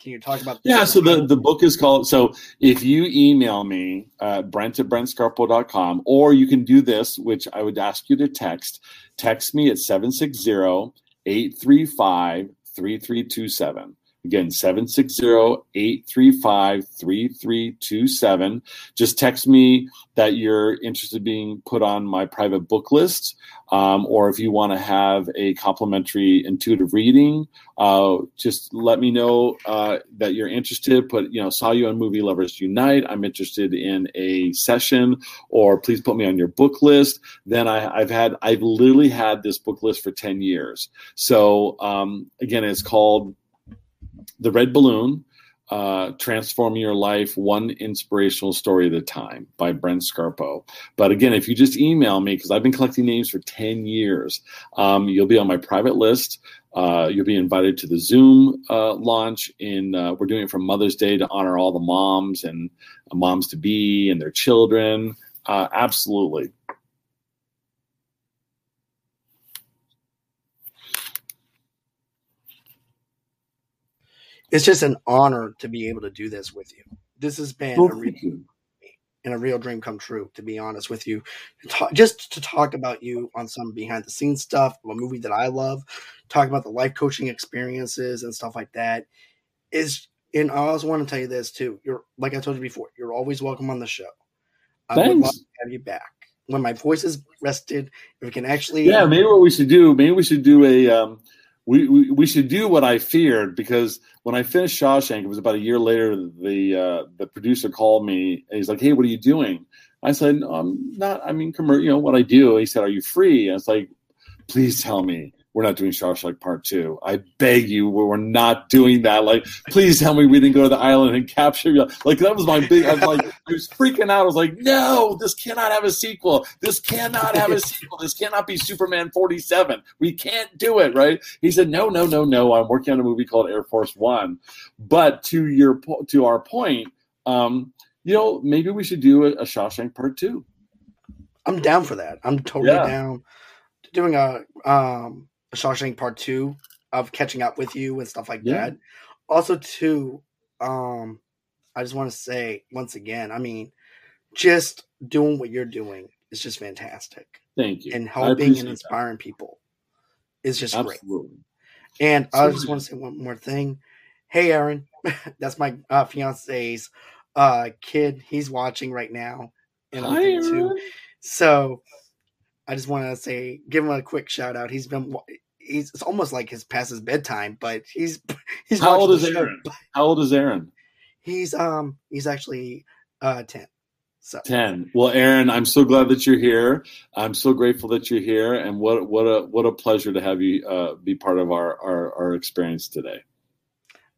Can you talk about Yeah, so the, the book is called so if you email me uh, brent at brentscarpo.com or you can do this, which I would ask you to text. Text me at 760 835 3327. Again, 760-835-3327. Just text me that you're interested in being put on my private book list. Um, or if you want to have a complimentary intuitive reading, uh, just let me know uh, that you're interested. Put, you know, saw you on Movie Lovers Unite. I'm interested in a session, or please put me on your book list. Then I, have had, I've literally had this book list for 10 years. So um, again, it's called the Red Balloon, uh, Transforming Your Life One Inspirational Story at a Time by Brent Scarpo. But again, if you just email me, because I've been collecting names for 10 years, um, you'll be on my private list. Uh, you'll be invited to the Zoom uh, launch. In uh, we're doing it for Mother's Day to honor all the moms and moms to be and their children. Uh, absolutely, it's just an honor to be able to do this with you. This has been well, a real, and a real dream come true, to be honest with you. just to talk about you on some behind the scenes stuff, a movie that I love, talk about the life coaching experiences and stuff like that is. And I also want to tell you this too. You're like I told you before. You're always welcome on the show. I Thanks. would love to have you back when my voice is rested. If we can actually, yeah, maybe what we should do. Maybe we should do a. Um, we, we, should do what I feared because when I finished Shawshank, it was about a year later. The uh, the producer called me and he's like, "Hey, what are you doing?" I said, no, "I'm not. I mean, you know what I do." He said, "Are you free?" And was like, "Please tell me." We're not doing Shawshank Part Two. I beg you, we're not doing that. Like, please tell me we didn't go to the island and capture you. Like that was my big. I was like, I was freaking out. I was like, no, this cannot have a sequel. This cannot have a sequel. This cannot be Superman forty seven. We can't do it. Right? He said, no, no, no, no. I'm working on a movie called Air Force One. But to your to our point, um, you know, maybe we should do a, a Shawshank Part Two. I'm down for that. I'm totally yeah. down doing a um Shawshank Part Two of catching up with you and stuff like yeah. that. Also, too, um, I just want to say once again, I mean, just doing what you're doing is just fantastic. Thank you. And helping and inspiring that. people is just Absolutely. great. And Absolutely. I just want to say one more thing. Hey, Aaron, that's my uh, fiance's uh, kid. He's watching right now, and Hi, too. So I just want to say, give him a quick shout out. He's been, he's it's almost like his past his bedtime, but he's he's. How old is Aaron? How old is Aaron? He's um he's actually uh ten. So. 10 well aaron i'm so glad that you're here i'm so grateful that you're here and what what a what a pleasure to have you uh, be part of our, our our experience today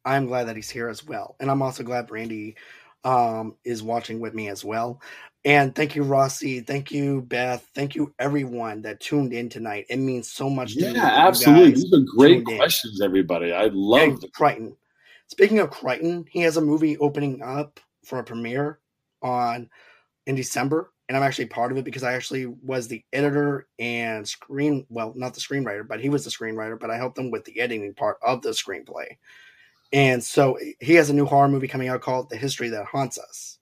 i'm glad that he's here as well and i'm also glad brandy um, is watching with me as well. And thank you, Rossi. Thank you, Beth. Thank you, everyone that tuned in tonight. It means so much to me. yeah, absolutely. These are great questions, in. everybody. I love Crichton. Speaking of Crichton, he has a movie opening up for a premiere on in December, and I'm actually part of it because I actually was the editor and screen well, not the screenwriter, but he was the screenwriter, but I helped him with the editing part of the screenplay. And so he has a new horror movie coming out called The History That Haunts Us.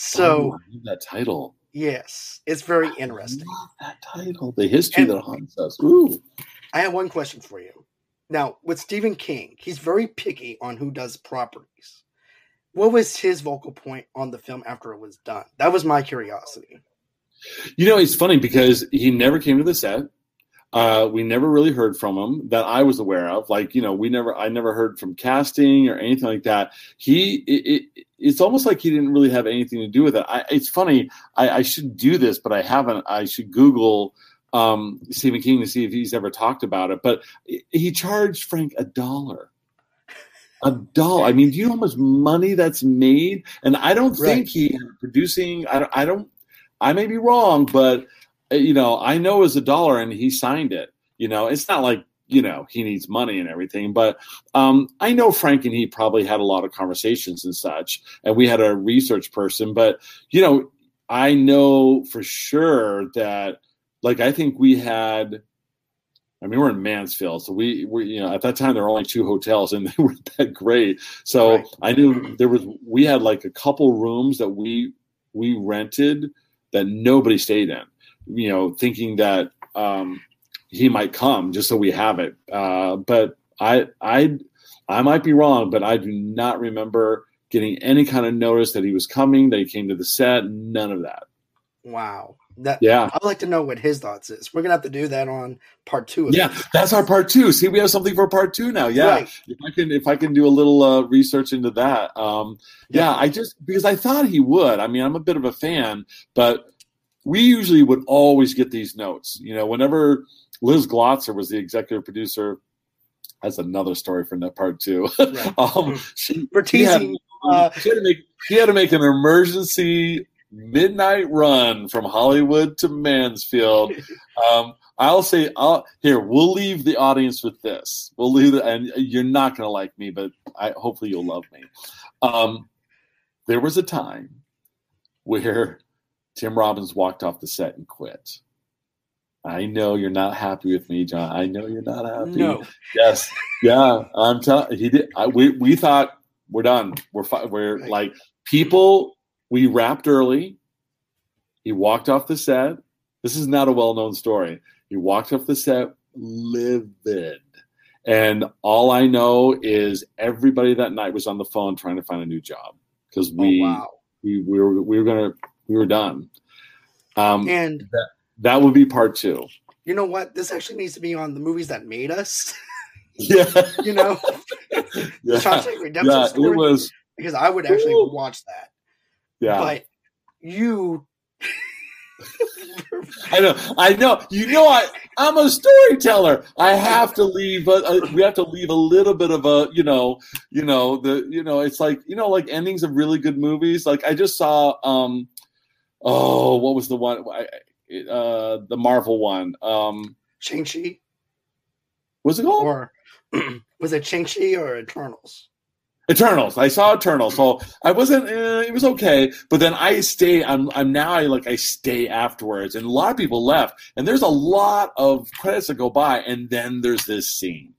So oh, that title. Yes, it's very interesting. that title, The History and That Haunts Us. Ooh. I have one question for you. Now, with Stephen King, he's very picky on who does properties what was his vocal point on the film after it was done? That was my curiosity. You know, it's funny because he never came to the set. Uh, we never really heard from him that I was aware of. Like, you know, we never, I never heard from casting or anything like that. He, it, it, it's almost like he didn't really have anything to do with it. I, it's funny. I, I should do this, but I haven't. I should Google um, Stephen King to see if he's ever talked about it. But he charged Frank a dollar a doll. I mean, do you know how much money that's made? And I don't think he producing. I don't, I don't. I may be wrong, but you know, I know it's a dollar, and he signed it. You know, it's not like you know he needs money and everything, but um, I know Frank and he probably had a lot of conversations and such, and we had a research person. But you know, I know for sure that, like, I think we had I mean, we're in Mansfield, so we, we, you know, at that time there were only two hotels, and they weren't that great. So right. I knew there was, we had like a couple rooms that we we rented that nobody stayed in. You know, thinking that um, he might come just so we have it. Uh, but I, I, I might be wrong, but I do not remember getting any kind of notice that he was coming, that he came to the set. None of that. Wow. That yeah, I'd like to know what his thoughts is. We're gonna have to do that on part two. yeah, this. that's our part two. See, we have something for part two now. Yeah, right. if I can, if I can do a little uh, research into that. Um, yeah, I just because I thought he would. I mean, I'm a bit of a fan, but we usually would always get these notes. You know, whenever Liz Glotzer was the executive producer. That's another story for that part two. Right. um, she, for teasing, she had, uh, she had to make she had to make an emergency midnight run from Hollywood to Mansfield. Um, I'll say, I'll, here we'll leave the audience with this. We'll leave, the, and you're not going to like me, but I hopefully you'll love me. Um, there was a time where Tim Robbins walked off the set and quit. I know you're not happy with me, John. I know you're not happy. No. Yes. Yeah. I'm telling. He did. I, we we thought we're done. We're fi- we're right. like people we wrapped early. He walked off the set. This is not a well known story. He walked off the set livid. And all I know is everybody that night was on the phone trying to find a new job because we, oh, wow. we, we were, we were going to, we were done. Um, and that, that would be part two. You know what? This actually needs to be on the movies that made us. Yeah. you know, yeah. Redemption yeah, story, it was because I would actually Ooh. watch that. Yeah. But you I know, I know. You know, I I'm a storyteller. I have to leave. A, a, we have to leave a little bit of a, you know, you know the, you know, it's like you know, like endings of really good movies. Like I just saw, um, oh, what was the one? Uh, the Marvel one. Um, Shang Chi. Was it called? Or was it Shang Chi or Eternals? Eternals. I saw Eternals, so I wasn't. Eh, it was okay, but then I stay. I'm. I'm now. I like. I stay afterwards, and a lot of people left, and there's a lot of credits that go by, and then there's this scene,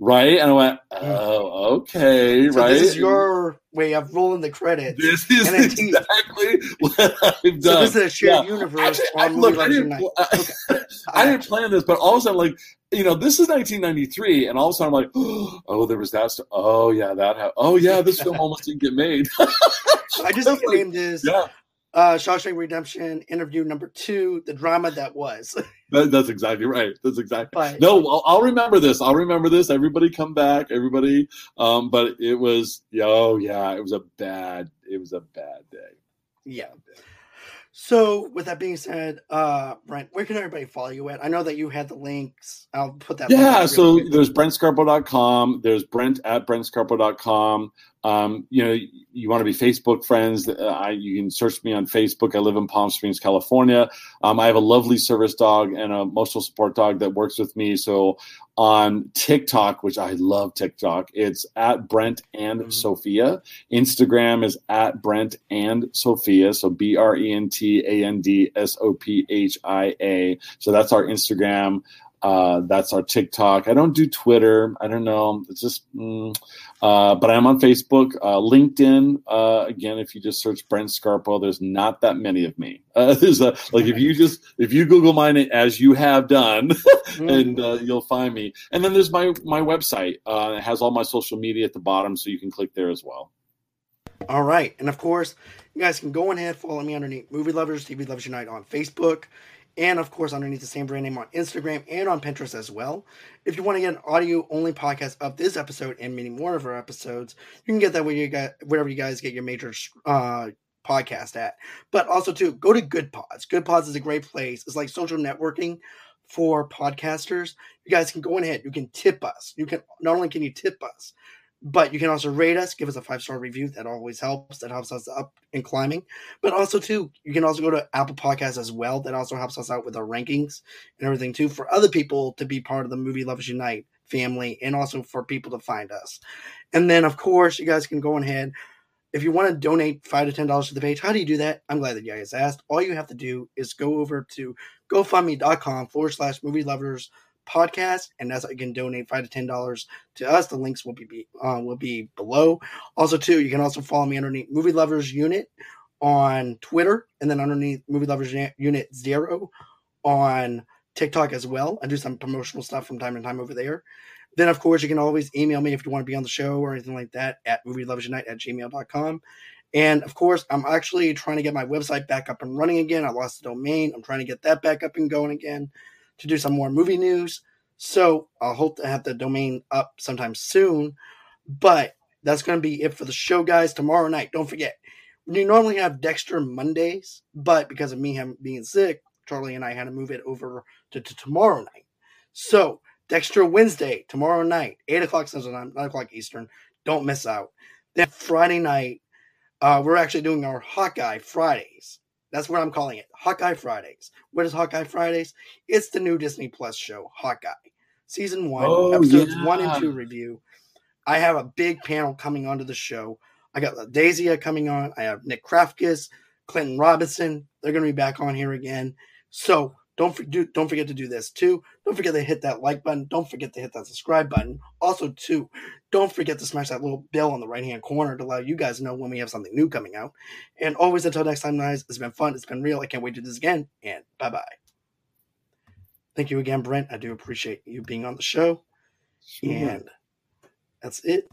right? And I went, hmm. oh, okay, so right. This is your way of rolling the credits. This is exactly what I've done. So this is a shared yeah. universe. Actually, I, look, I didn't, okay. I didn't plan this, but all of a sudden, like you know, this is 1993, and all of a sudden I'm like, oh, there was that. St- oh yeah, that. Ha- oh yeah, this film almost didn't get made. I just like, named this. Yeah. Uh, Shawshank Redemption interview number two, the drama that was. that, that's exactly right. That's exactly. But, no, I'll, I'll, remember this. I'll remember this. Everybody come back. Everybody. Um, but it was. Oh yeah, it was a bad. It was a bad day. Yeah. So, with that being said, uh, Brent, where can everybody follow you at? I know that you had the links. I'll put that. Yeah. So quick. there's BrentScarpo.com. There's Brent at BrentScarpo.com. um, you know, you want to be Facebook friends, uh, I, you can search me on Facebook. I live in Palm Springs, California. Um, I have a lovely service dog and a emotional support dog that works with me. So on TikTok, which I love TikTok, it's at Brent and mm-hmm. Sophia. Instagram is at Brent and Sophia. So B R E N T A N D S O P H I A. So that's our Instagram. Uh, that's our TikTok. I don't do Twitter. I don't know. It's just, mm, uh, but I'm on Facebook, uh, LinkedIn. Uh, again, if you just search Brent Scarpo, there's not that many of me. Uh, there's a, like if you just if you Google mine as you have done, and uh, you'll find me. And then there's my my website. it has all my social media at the bottom, so you can click there as well. All right, and of course, you guys can go ahead follow me underneath Movie Lovers TV Lovers Unite on Facebook and of course underneath the same brand name on Instagram and on Pinterest as well. If you want to get an audio only podcast of this episode and many more of our episodes, you can get that where you got wherever you guys get your major uh, podcast at. But also too, go to Good Pods. Good Pods is a great place. It's like social networking for podcasters. You guys can go ahead. You can tip us. You can not only can you tip us, but you can also rate us, give us a five star review. That always helps. That helps us up and climbing. But also too, you can also go to Apple Podcasts as well. That also helps us out with our rankings and everything too for other people to be part of the Movie Lovers Unite family, and also for people to find us. And then of course, you guys can go ahead. If you want to donate five to ten dollars to the page, how do you do that? I'm glad that you guys asked. All you have to do is go over to GoFundMe.com forward slash Movie Lovers podcast, and how you can donate five to ten dollars to us. The links will be uh, will be below. Also, too, you can also follow me underneath Movie Lovers Unit on Twitter, and then underneath Movie Lovers Unit Zero on TikTok as well. I do some promotional stuff from time to time over there. Then, of course, you can always email me if you want to be on the show or anything like that at movieloversunite at gmail.com. And of course, I'm actually trying to get my website back up and running again. I lost the domain. I'm trying to get that back up and going again to do some more movie news. So I'll hope to have the domain up sometime soon. But that's going to be it for the show, guys. Tomorrow night, don't forget, we normally have Dexter Mondays, but because of me him being sick, Charlie and I had to move it over to, to tomorrow night. So Dexter Wednesday, tomorrow night, 8 o'clock Central Time, 9 o'clock Eastern. Don't miss out. Then Friday night, uh, we're actually doing our Hawkeye Fridays. That's what I'm calling it. Hawkeye Fridays. What is Hawkeye Fridays? It's the new Disney Plus show, Hawkeye. Season one, oh, episodes yeah. one and two review. I have a big panel coming onto the show. I got Dazia coming on. I have Nick Krafkus, Clinton Robinson. They're going to be back on here again. So don't forget, don't forget to do this too. Don't forget to hit that like button. Don't forget to hit that subscribe button. Also, too, don't forget to smash that little bell on the right hand corner to allow you guys know when we have something new coming out. And always until next time, guys, it's been fun. It's been real. I can't wait to do this again. And bye bye. Thank you again, Brent. I do appreciate you being on the show. Sure. And that's it.